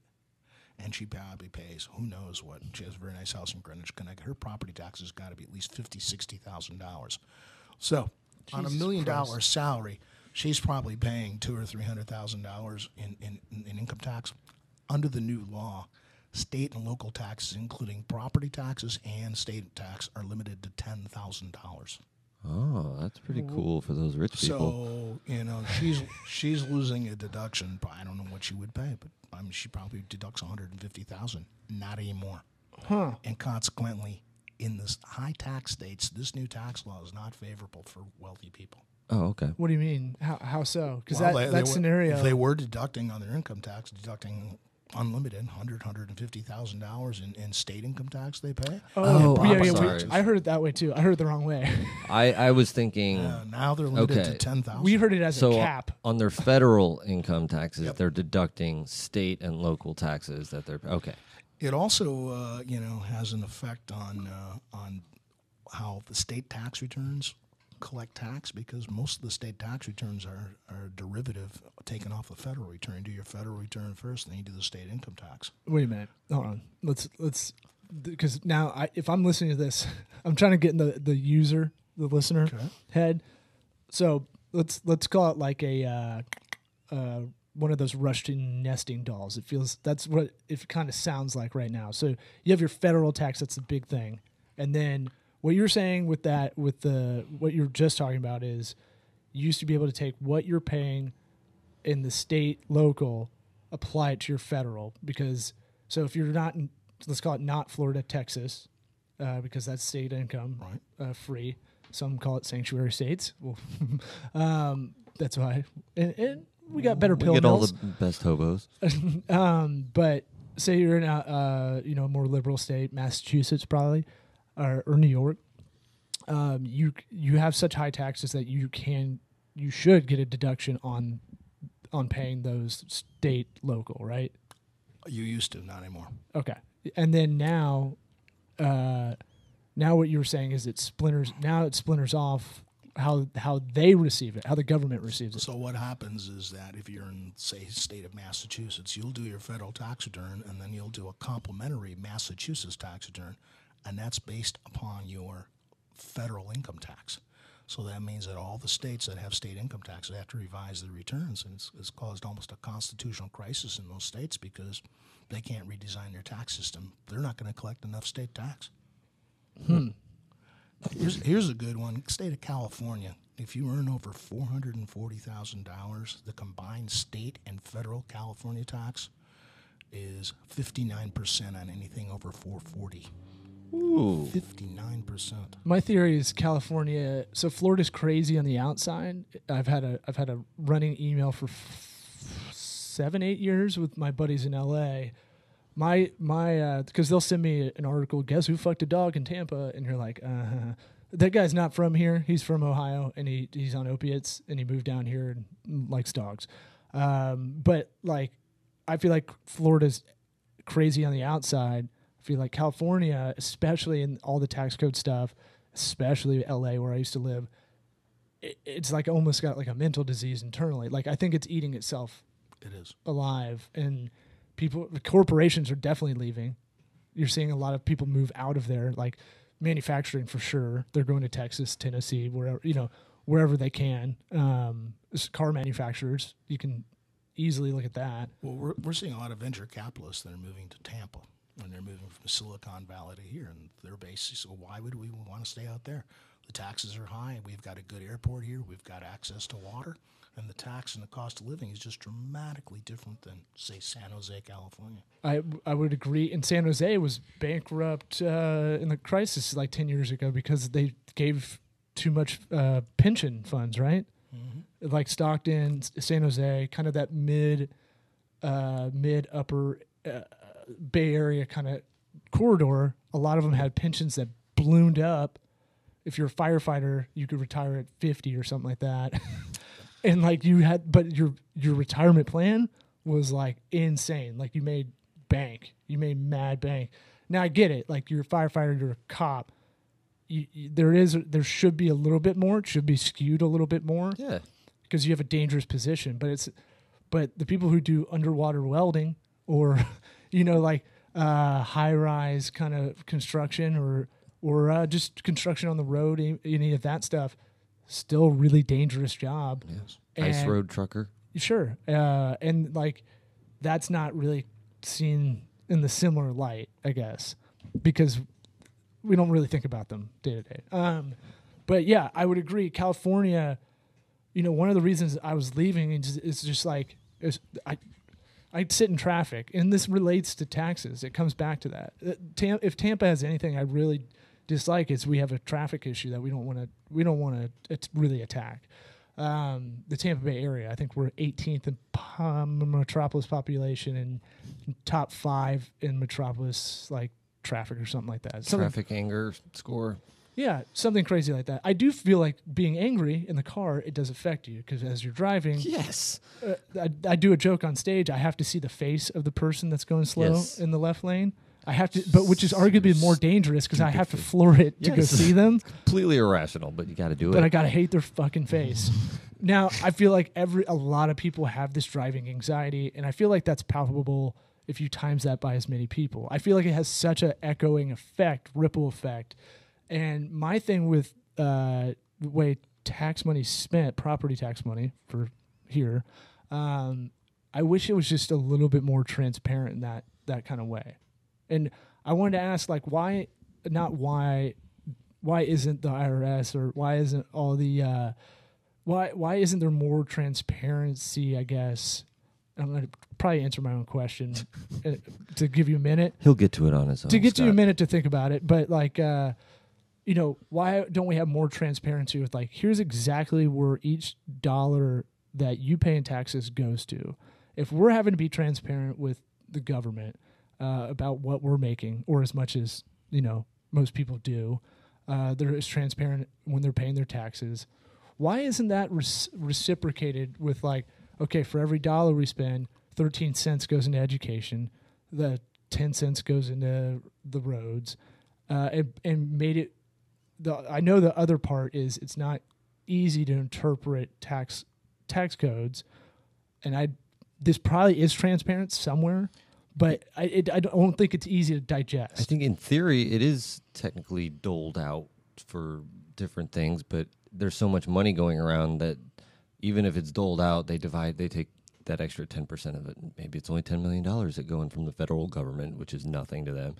And she probably pays who knows what. She has a very nice house in Greenwich, Connecticut. Her property tax has got to be at least fifty, sixty thousand dollars. So, on a million Christ. dollar salary, she's probably paying two or three hundred thousand dollars in, in, in income tax. Under the new law, state and local taxes, including property taxes and state tax, are limited to ten thousand dollars. Oh, that's pretty cool for those rich people. So you know she's she's losing a deduction. I don't know what she would pay, but I mean she probably deducts one hundred and fifty thousand. Not anymore. Huh. And consequently, in this high tax states, this new tax law is not favorable for wealthy people. oh, okay. What do you mean? How how so? Because Well, that they- they that were- scenario. if they were deducting on their income tax, deducting unlimited, hundred, hundred and fifty thousand dollars in, in state income tax they pay. oh, Oh, yeah, I'm yeah, we- sorry. I heard it that way too. I heard it the wrong way. I, I was thinking. Uh, now they're limited Okay. to ten thousand. we heard it as so a cap. on their federal income taxes, Yep. they're deducting state and local taxes that they're okay. It also, uh, you know, has an effect on uh, on how the state tax returns collect tax because most of the state tax returns are, are derivative taken off the federal return. You do your federal return first, then you do the state income tax. Wait a minute. Hold on. Let's let's because now I, if I'm listening to this, I'm trying to get in the the user, the listener Okay. head. So let's let's call it like a uh, uh, one of those Russian nesting dolls. It feels that's what it kind of sounds like right now. So you have your federal tax. That's the big thing, and then what you're saying with that with the what you're just talking about is you used to be able to take what you're paying in the state local apply it to your federal because so if you're not in let's call it not florida texas uh, because that's state income Right. uh, free some call it sanctuary states well um, that's why and, and we got better We pill get all the best hobos. um, but say you're in a uh, you know more liberal state, Massachusetts probably, or, or New York. Um, you you have such high taxes that you can you should get a deduction on on paying those state local right. You used to, not anymore. Okay, and then now, uh, now what you were saying is it splinters. Now it splinters off how how they receive it, how the government receives it. So what happens is that if you're in, say, state of Massachusetts, you'll do your federal tax return, and then you'll do a complementary Massachusetts tax return, and that's based upon your federal income tax. So that means that all the states that have state income taxes have to revise their returns, and it's, it's caused almost a constitutional crisis in those states because they can't redesign their tax system. They're not going to collect enough state tax. Hmm. Here's, here's a good one. State of California. If you earn over four hundred and forty thousand dollars, the combined state and federal California tax is fifty nine percent on anything over four forty. Ooh. Fifty nine percent. My theory is California. So Florida's crazy on the outside. I've had a I've had a running email for f- seven eight years with my buddies in L.A. My my because they'll send me an article. Guess who fucked a dog in Tampa? And you're like, uh, that guy's not from here. He's from Ohio, and he he's on opiates, and he moved down here and likes dogs. Um, but like, I feel like Florida's crazy on the outside. I feel like California, especially in all the tax code stuff, especially LA where I used to live, it, it's like almost got like a mental disease internally. Like I think it's eating itself It is. alive, and people, the corporations are definitely leaving. You're seeing a lot of people move out of there, like manufacturing for sure. They're going to Texas, Tennessee, wherever you know, wherever they can. Um, car manufacturers, you can easily look at that. Well, we're, we're seeing a lot of venture capitalists that are moving to Tampa, and they're moving from Silicon Valley to here, and they're basically so why would we want to stay out there? The taxes are high. We've got a good airport here. We've got access to water, and the tax and the cost of living is just dramatically different than say San Jose, California. I I would agree. And San Jose was bankrupt uh, in the crisis like ten years ago because they gave too much uh, pension funds, right? Like Stockton, San Jose, kind of that mid, uh, mid upper uh, Bay Area kind of corridor. A lot of them had pensions that bloomed up. If you're a firefighter, you could retire at fifty or something like that. and like you had, but your your retirement plan was like insane. Like you made bank, you made mad bank. Now I get it. Like you're a firefighter, you're a cop. You, you, there is, there should be a little bit more. It should be skewed a little bit more Yeah. because you have a dangerous position. But it's, but the people who do underwater welding or, you know, like uh, high rise kind of construction or or uh, just construction on the road, any, any of that stuff, still really dangerous job. Yes. Ice And- road trucker. Sure. Uh, and like that's not really seen in the similar light, I guess, because we don't really think about them day to day. Um, but yeah, I would agree. California, you know, one of the reasons I was leaving is, is just like is I. I'd sit in traffic, and this relates to taxes. It comes back to that. Uh, Tam- if Tampa has anything I really dislike, is we have a traffic issue that we don't want to we don't want to really attack um, the Tampa Bay area. I think we're 18th in po- metropolis population and top five in metropolis like traffic or something like that. Something, Traffic anger score. yeah, something crazy like that. I do feel like being angry in the car it does affect you because as you're driving, Yes. uh, I, I do a joke on stage. I have to see the face of the person that's going slow Yes. in the left lane. I have to, but which is arguably more dangerous because I have to floor it to go Yes. see them. Completely irrational, but you got to do it. but. I gotta hate their fucking face. now I feel like every a lot of people have this driving anxiety, and I feel like that's palpable if you times that by as many people. I feel like it has such a echoing effect, ripple effect. And my thing with uh, the way tax money spent, property tax money for here, um, I wish it was just a little bit more transparent in that that kind of way. And I wanted to ask, like, why not why why isn't the IRS or why isn't all the uh, why why isn't there more transparency? I guess I'm going to probably answer my own question uh, to give you a minute He'll get to it on his own. to get you a minute to think about it. But like, uh, you know, why don't we have more transparency with like here's exactly where each dollar that you pay in taxes goes to. If we're having to be transparent with the government uh, about what we're making, or as much as you know most people do, uh, they're as transparent when they're paying their taxes. Why isn't that reciprocated with like, okay, for every dollar we spend, thirteen cents goes into education, the ten cents goes into the roads, uh, and, and made it. The I know the other part is it's not easy to interpret tax tax codes, and I this probably is transparent somewhere, but I it, I don't think it's easy to digest. I think in theory it is technically doled out for different things, but there's so much money going around that even if it's doled out, they divide, they take that extra 10% of it. Maybe it's only $10 million that go in from the federal government, which is nothing to them.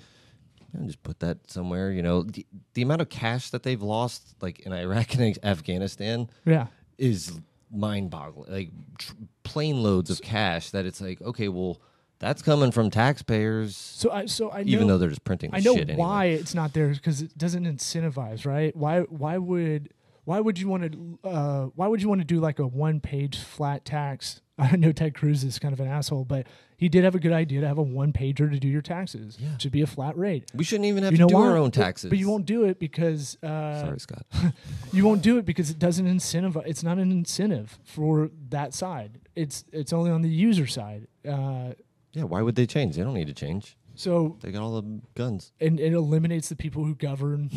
And just put that somewhere, you know, the, the amount of cash that they've lost, like in Iraq and Afghanistan, yeah, is mind boggling. Like tr- plane loads of cash that it's like, okay, well, that's coming from taxpayers. So I so I know, even though they're just printing I know anyway. why it's not there because it doesn't incentivize, right? Why why would why would you want to uh, why would you want to do like a one page flat tax? I know Ted Cruz is kind of an asshole, but he did have a good idea to have a one pager to do your taxes. Yeah. It should be a flat rate. We shouldn't even have you to do why? our own taxes. but, you won't do it because uh, Sorry, Scott. you won't do it because it doesn't incentivize. It's not an incentive for that side. It's it's only on the user side. Uh, Yeah, why would they change? They don't need to change. so They got all the guns. and it eliminates the people who govern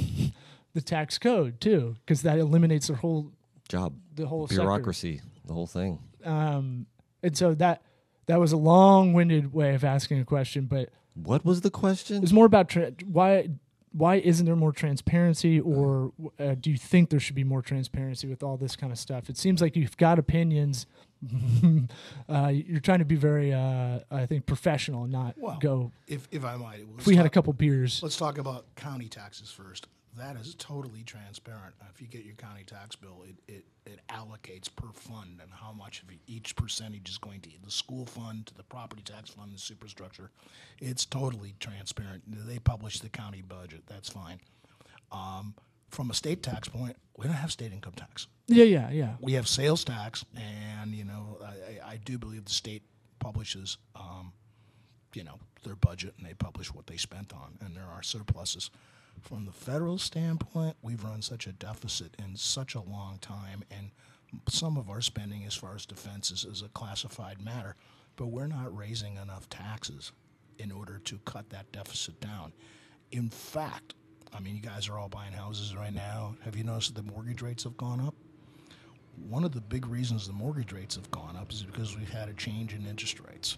the tax code too, because that eliminates the whole Job, the whole sector. bureaucracy, the whole thing. Um, and so that that was a long-winded way of asking a question, but What was the question? it's more about tra- why why isn't there more transparency, or uh, do you think there should be more transparency with all this kind of stuff? It seems like you've got opinions. uh, you're trying to be very, uh, I think, professional and not Well, go. If, if I might, If we had a couple beers, Let's talk about county taxes first. That is totally transparent. If you get your county tax bill, it, it, it allocates per fund and how much of each percentage is going to the school fund, to the property tax fund, the superstructure. It's totally transparent. They publish the county budget. That's fine. Um, from a state tax point, we don't have state income tax yeah, yeah, yeah. we have sales tax, and you know, I, I- do believe the state publishes, um, you know, their budget and they publish what they spent on, and there are surpluses. From the federal standpoint, we've run such a deficit in such a long time, and some of our spending, as far as defense is, is a classified matter, but we're not raising enough taxes in order to cut that deficit down. In fact, I mean, you guys are all buying houses right now. Have you noticed that the mortgage rates have gone up? One of the big reasons the mortgage rates have gone up is because we've had a change in interest rates.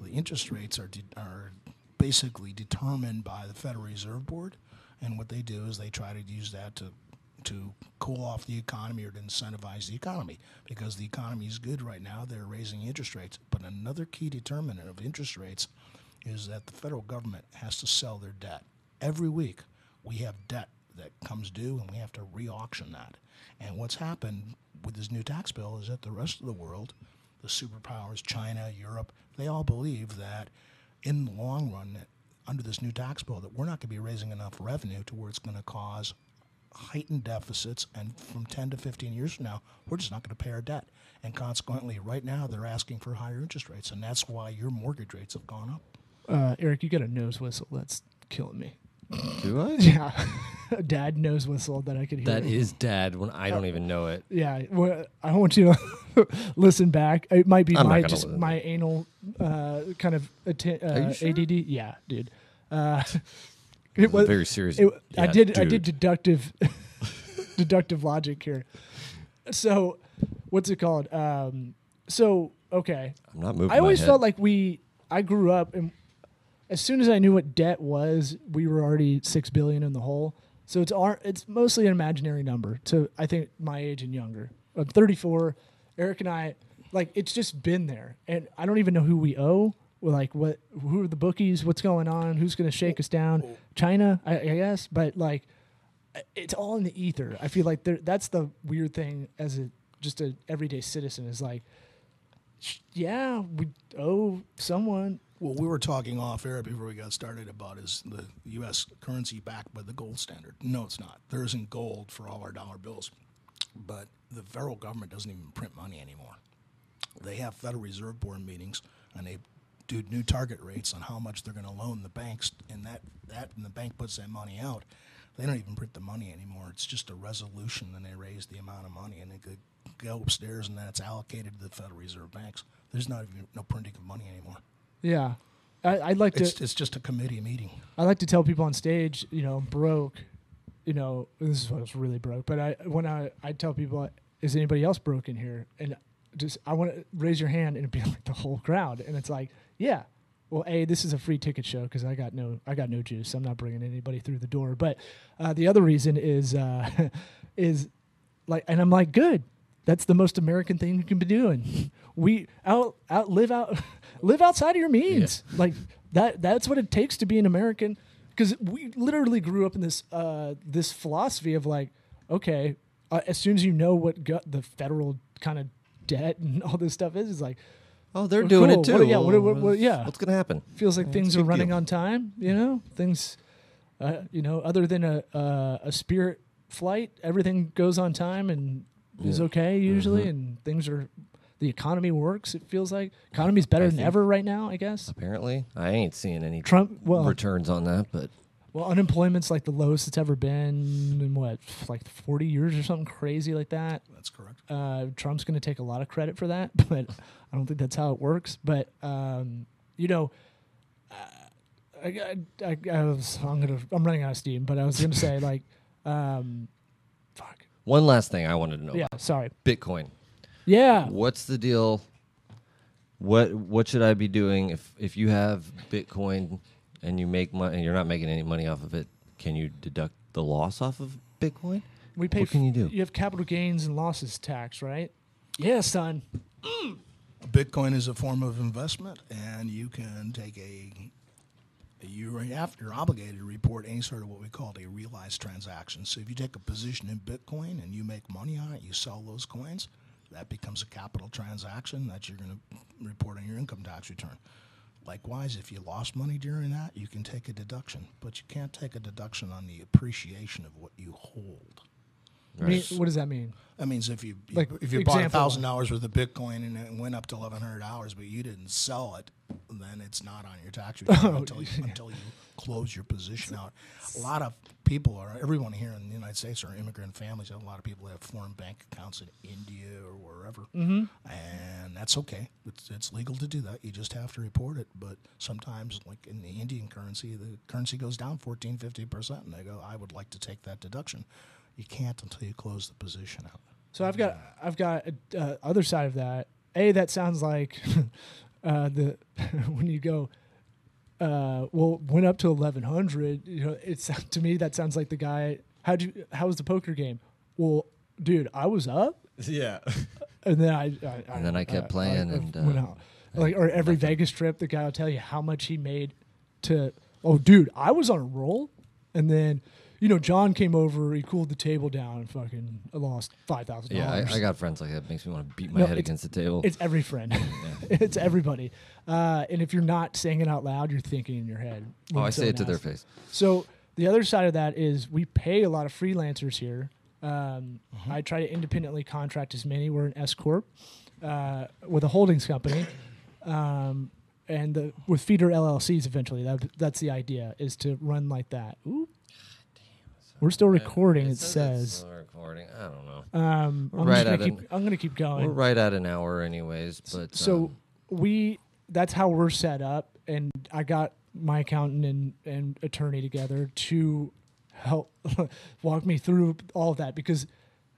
The interest rates are de- are basically determined by the Federal Reserve Board, and what they do is they try to use that to to cool off the economy or to incentivize the economy because the economy is good right now. They're raising interest rates, but another key determinant of interest rates is that the federal government has to sell their debt every week. We have debt that comes due, and we have to re-auction that. And what's happened with this new tax bill is that the rest of the world, the superpowers, China, Europe, they all believe that in the long run, under this new tax bill, that we're not going to be raising enough revenue to where it's going to cause heightened deficits. And from 10 to 15 years from now, we're just not going to pay our debt. And consequently, right now, they're asking for higher interest rates. And that's why your mortgage rates have gone up. Uh, Eric, you got a nose whistle. That's killing me. Do I? Yeah, a dad nose whistle that I could hear. That is dad when I don't even know it. Yeah, well, I want you to listen back. It might be I'm not my gonna just listen. my anal uh, kind of atten- Are uh, you sure? ADD. Yeah, dude. Uh, It was very serious. it- I Yeah, did I did dude. deductive deductive logic here. So, what's it called? Um, so okay, I'm not moving. I always felt like we. I grew up, and as soon as I knew what debt was, we were already six billion in the hole. So it's our, it's mostly an imaginary number to I think my age and younger. I'm 34. Eric and I, like, it's just been there, and I don't even know who we owe. We're like, what? Who are the bookies? What's going on? Who's going to shake us down? China, I, I guess. But like, it's all in the ether. I feel like there, that's the weird thing as a just a everyday citizen is like, yeah, we owe someone. What we were talking off air before we got started about is the U.S. currency backed by the gold standard. No, it's not. There isn't gold for all our dollar bills, but the federal government doesn't even print money anymore. they have Federal Reserve Board meetings and they do new target rates on how much they're going to loan the banks, and that that and the bank puts that money out. They don't even print the money anymore. It's just a resolution, and they raise the amount of money, and it could go upstairs, and then it's allocated to the Federal Reserve banks. There's not even no printing of money anymore. Yeah, I, I'd like to. It's it's just a committee meeting. I like to tell people on stage, you know, I'm broke. You know, this is what I was really broke. But I when I I tell people, is anybody else broke in here? And just I want to raise your hand and it'd be like the whole crowd, and it's like, yeah. Well, a this is a free ticket show because I got no I got no juice. I'm not bringing anybody through the door. But uh, the other reason is uh, is like, and I'm like, good. That's the most American thing you can be doing. We out out live out live outside of your means. Like that. That's what it takes to be an American. Because we literally grew up in this uh, this philosophy of like, okay, uh, as soon as you know what go- the federal kind of debt and all this stuff is, it's like Oh, they're Well, doing cool. it too. What- yeah, what- what- what- yeah. What's gonna happen? feels like Yeah, things are running deal. on time. You know, things, uh, you know, other than a uh, a Spirit flight, everything goes on time and is okay usually, Mhm. and things are. The economy works. It feels like economy's better I than think- ever right now. I guess Apparently, I ain't seeing any Trump. Well, returns on that, but well, unemployment's like the lowest it's ever been in what, like forty years or something crazy like that. That's correct. Uh, Trump's going to take a lot of credit for that, but I don't think that's how it works. But um, you know, uh, I, I, I was I'm gonna I'm running out of steam, but I was going to say like, um, fuck, one last thing I wanted to know. yeah, about. sorry, Bitcoin. Yeah, What's the deal? What what should I be doing if if you have Bitcoin and you make money and you're not making any money off of it? Can you deduct the loss off of Bitcoin? we pay. What can you do? You have capital gains and losses tax, right? Yeah, son. Bitcoin is a form of investment, and you can take a you're after you're obligated to report any sort of what we call a realized transaction. So if you take a position in Bitcoin and you make money on it, you sell those coins, that becomes a capital transaction that you're going to report on your income tax return. Likewise, if you lost money during that, you can take a deduction, but you can't take a deduction on the appreciation of what you hold. I mean, what does that mean? That means if you Like, if you bought example thousand dollars worth of Bitcoin and it went up to eleven hundred dollars, but you didn't sell it, then it's not on your tax return Oh, until you, until you close your position out. A lot of people are everyone here in the United States are immigrant families. A lot of people have foreign bank accounts in India or wherever, Mm-hmm. and that's okay. It's, it's legal to do that. You just have to report it. But sometimes, like in the Indian currency, the currency goes down 14, 50 percent, and they go, "I would like to take that deduction." You can't until you close the position out. So I've got I've got uh, other side of that. A that sounds like uh, the when you go uh, well went up to eleven hundred. You know, it's to me that sounds like the guy. How do how was the poker game? Well, dude, I was up, Yeah. and then I, I And then I kept playing and, went uh, out. like or every Vegas trip, the guy will tell you how much he made to. Oh, dude, I was on a roll, and then. You know, John came over. He cooled the table down and fucking lost five thousand Yeah, dollars. I, I got friends like that. Makes me want to beat my No, head against the table. It's every friend. it's everybody. Uh, and if you're not saying it out loud, you're thinking in your head. oh, I say it to someone their face. So the other side of that is we pay a lot of freelancers here. Um, I try to independently contract as many. We're an S corp uh, with a holdings company, um, and the, with feeder LLCs. Eventually, that, that's the idea is to run like that. Ooh. We're still recording. It, it's says. still recording. I don't know. Um, I'm, right gonna keep, an- I'm gonna keep going. We're right at an hour, anyways. But so um, we that's how we're set up and i got my accountant and, and attorney together to help walk me through all of that because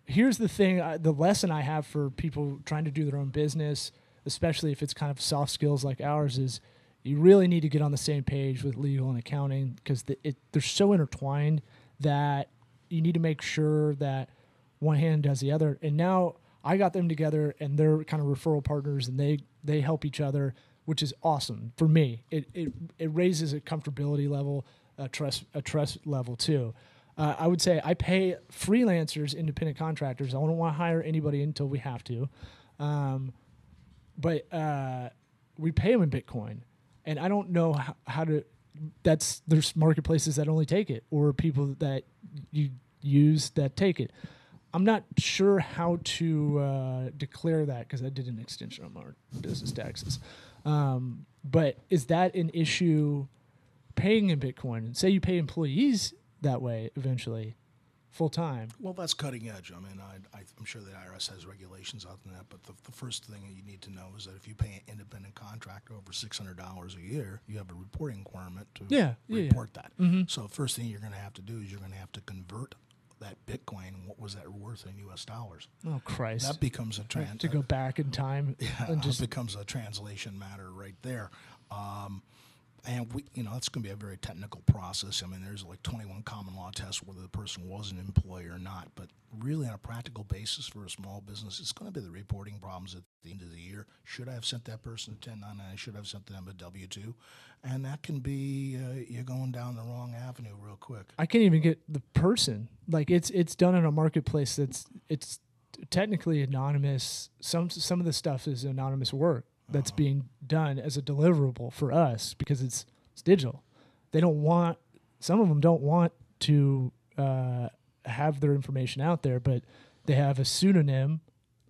here's the thing the lesson i have for people trying to do their own business especially if it's kind of soft skills like ours is you really need to get on the same page with legal and accounting because the, it, they're so intertwined that you need to make sure that one hand does the other. And now I got them together, and they're kind of referral partners, and they they help each other, which is awesome for me. It it it raises a comfortability level, a trust a trust level too. Uh, I would say I pay freelancers, independent contractors. I don't want to hire anybody until we have to, um, but uh, we pay them in Bitcoin, and I don't know how, how to. That's there's marketplaces that only take it, or people that you use that take it. I'm not sure how to uh, declare that because I did an extension on my business taxes. Um, but is that an issue paying in Bitcoin? And say you pay employees that way eventually, full time. Well, that's cutting edge. I mean, I, I, I'm sure the IRS has regulations out on that, but the, the first thing that you need to know is that if you pay an independent contractor over $600 a year, you have a reporting requirement to Yeah, yeah, yeah. report that. So, first thing you're going to have to do is you're going to have to convert that Bitcoin. What was that worth in U.S. dollars? Oh Christ! That becomes a trans. to go back in time Yeah, and it just becomes a translation matter right there. Um, and we, you know, it's going to be a very technical process. I mean, there's like 21 common law tests whether the person was an employee or not. But really, on a practical basis for a small business, it's going to be the reporting problems at the end of the year. Should I have sent that person a 1099? Should I have sent them a W 2? And that can be, uh, you're going down the wrong avenue real quick. I can't even get the person. Like it's it's done in a marketplace that's it's technically anonymous. Some some of the stuff is anonymous work that's being done as a deliverable for us because it's it's digital. They don't want some of them don't want to uh, have their information out there, but they have a pseudonym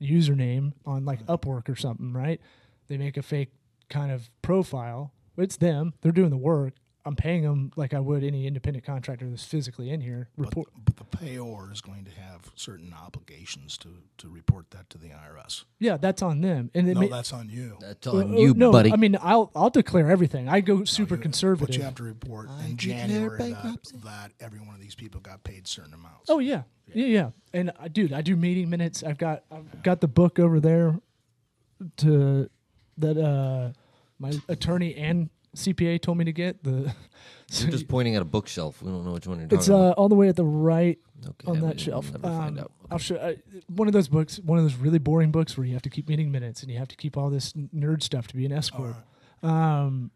username on like Upwork or something, right? They make a fake kind of profile. It's them. They're doing the work. I'm paying them like I would any independent contractor that's physically in here. But, Report. but the payor is going to have certain obligations to, to report that to the IRS. Yeah, that's on them. And No, may- that's on you. That's Uh, on uh, you, no, buddy. I mean, I'll I'll declare everything. I go super you- conservative. But you have to report I in January that, bankruptcy. that every one of these people got paid certain amounts. Oh yeah. yeah, yeah. And uh, dude, I do meeting minutes. I've got I've got the book over there to that uh my attorney and CPA told me to get the. You're just pointing at a bookshelf. We don't know which one you're it's talking uh, all the way at the right. Okay, on that shelf. Never find Um, out. I'll show uh, one of those books. One of those really boring books where you have to keep meeting minutes and you have to keep all this nerd stuff to be an S corp. Um,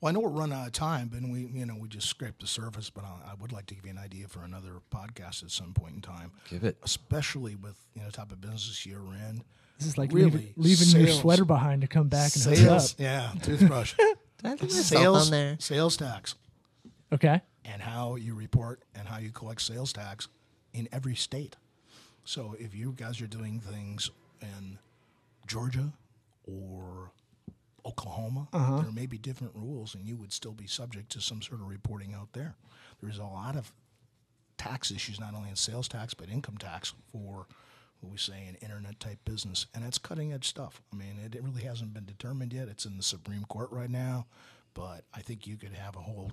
Well, I know we're running out of time, but we you know we just scraped the surface. But I, I would like to give you an idea for another podcast at some point in time, Give it. especially with you know type of business you're in. this is like Really, leaving, leaving your sweater behind to come back and hook up. Sales, yeah, toothbrush, sales, on there. sales tax, Okay. and how you report and how you collect sales tax in every state. So if you guys are doing things in Georgia or Oklahoma, uh-huh. there may be different rules, and you would still be subject to some sort of reporting out there. There's a lot of tax issues, not only in sales tax but income tax for what we say an internet type business, and that's cutting edge stuff. I mean, it, it really hasn't been determined yet. It's in the Supreme Court right now, but I think you could have a whole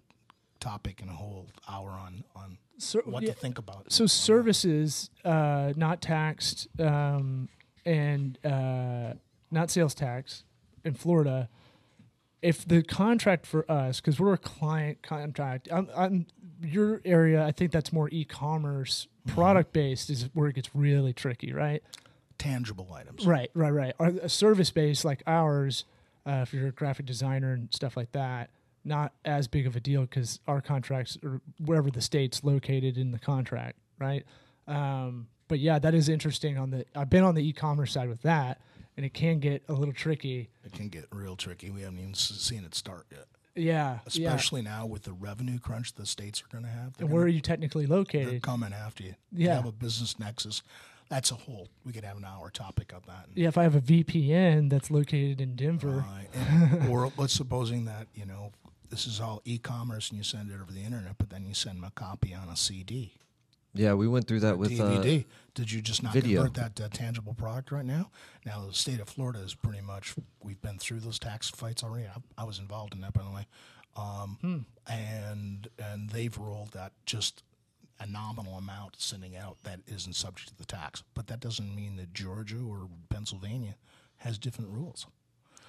topic and a whole hour on on So- what yeah. to think about. So services uh, not taxed um, and uh, not sales tax in Florida. If the contract for us, because we're a client contract, I'm, I'm your area. I think that's more e-commerce product based is where it gets really tricky, right? tangible items. Right, right, right. A service based like ours, uh, if you're a graphic designer and stuff like that, not as big of a deal because our contracts are wherever the state's located in the contract, right? Um, but yeah, that is interesting. On the I've been on the e-commerce side with that, and it can get a little tricky. It can get real tricky. We haven't even seen it start yet. Yeah. Especially now with the revenue crunch the states are going to have. And where are you technically located? they're coming after you. Yeah. You have a business nexus. That's a whole. We could have an hour topic on that. Yeah, if I have a VPN that's located in Denver, Uh, or let's supposing that you know this is all e-commerce and you send it over the internet, but then you send them a copy on a CD, Yeah, we went through that with uh, DVD. Did you just not video. convert that to tangible product right now? Now the state of Florida is pretty much. We've been through those tax fights already. I, I was involved in that, by the way. Um, Hmm. And and they've ruled that just a nominal amount sending out that isn't subject to the tax. But that doesn't mean that Georgia or Pennsylvania has different rules.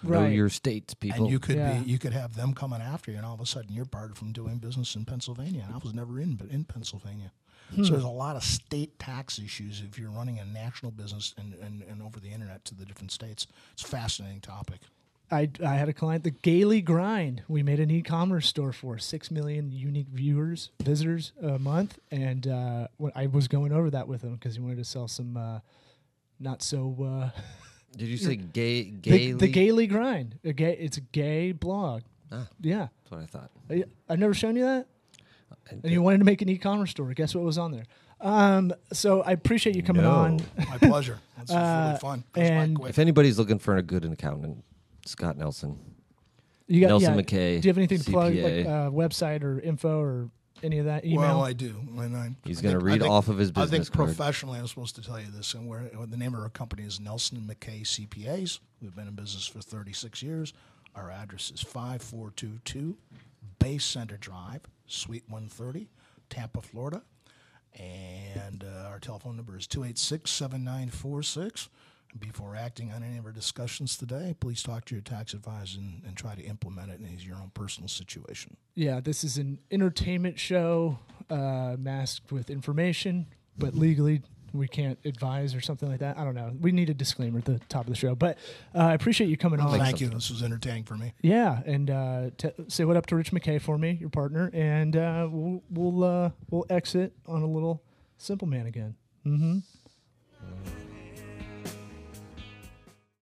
know right? your states, people. And you could Yeah. be you could have them coming after you, and all of a sudden you're barred from doing business in Pennsylvania. And I was never in, but in Pennsylvania. Hmm. So there's a lot of state tax issues if you're running a national business and, and, and over the internet to the different states. It's a fascinating topic. I, I had a client, the Gaily Grind. We made an e-commerce store for six million unique viewers, visitors a month, and uh, when I was going over that with him because he wanted to sell some uh, not so uh, Did you say gay? the, Gay? the Gaily Grind. A gay, it's a gay blog. Ah, Yeah, that's what I thought. I, I've never shown you that. And you wanted to make an e-commerce store. Guess what was on there? Um, so I appreciate you coming No. on. My pleasure. This is Uh, really fun. Goes by and- quick. If anybody's looking for a good accountant, Scott Nelson. You got Nelson yeah, McKay, Do you have anything to plug, like CPA. uh, website or info or any of that email? Well, I do. And I, He's I gonna think- I read think- off of his business. I business think card. professionally, I'm supposed to tell you this. And we're, the name of our company is Nelson McKay CPAs. We've been in business for 36 years. Our address is 5422 Bay Center Drive, Suite 130, Tampa, Florida. And uh, our telephone number is 286 7946. Before acting on any of our discussions today, please talk to your tax advisor and, and try to implement it in your own personal situation. yeah, this is an entertainment show uh, masked with information, but legally we can't advise or something like that. I don't know. We need a disclaimer at the top of the show, but uh, I appreciate you coming on. Thank you. This was entertaining for me. Yeah, and uh, t- say what up to Rich McKay for me, your partner, and uh, we'll we'll uh, we'll exit on a little simple man again. Mm-hmm.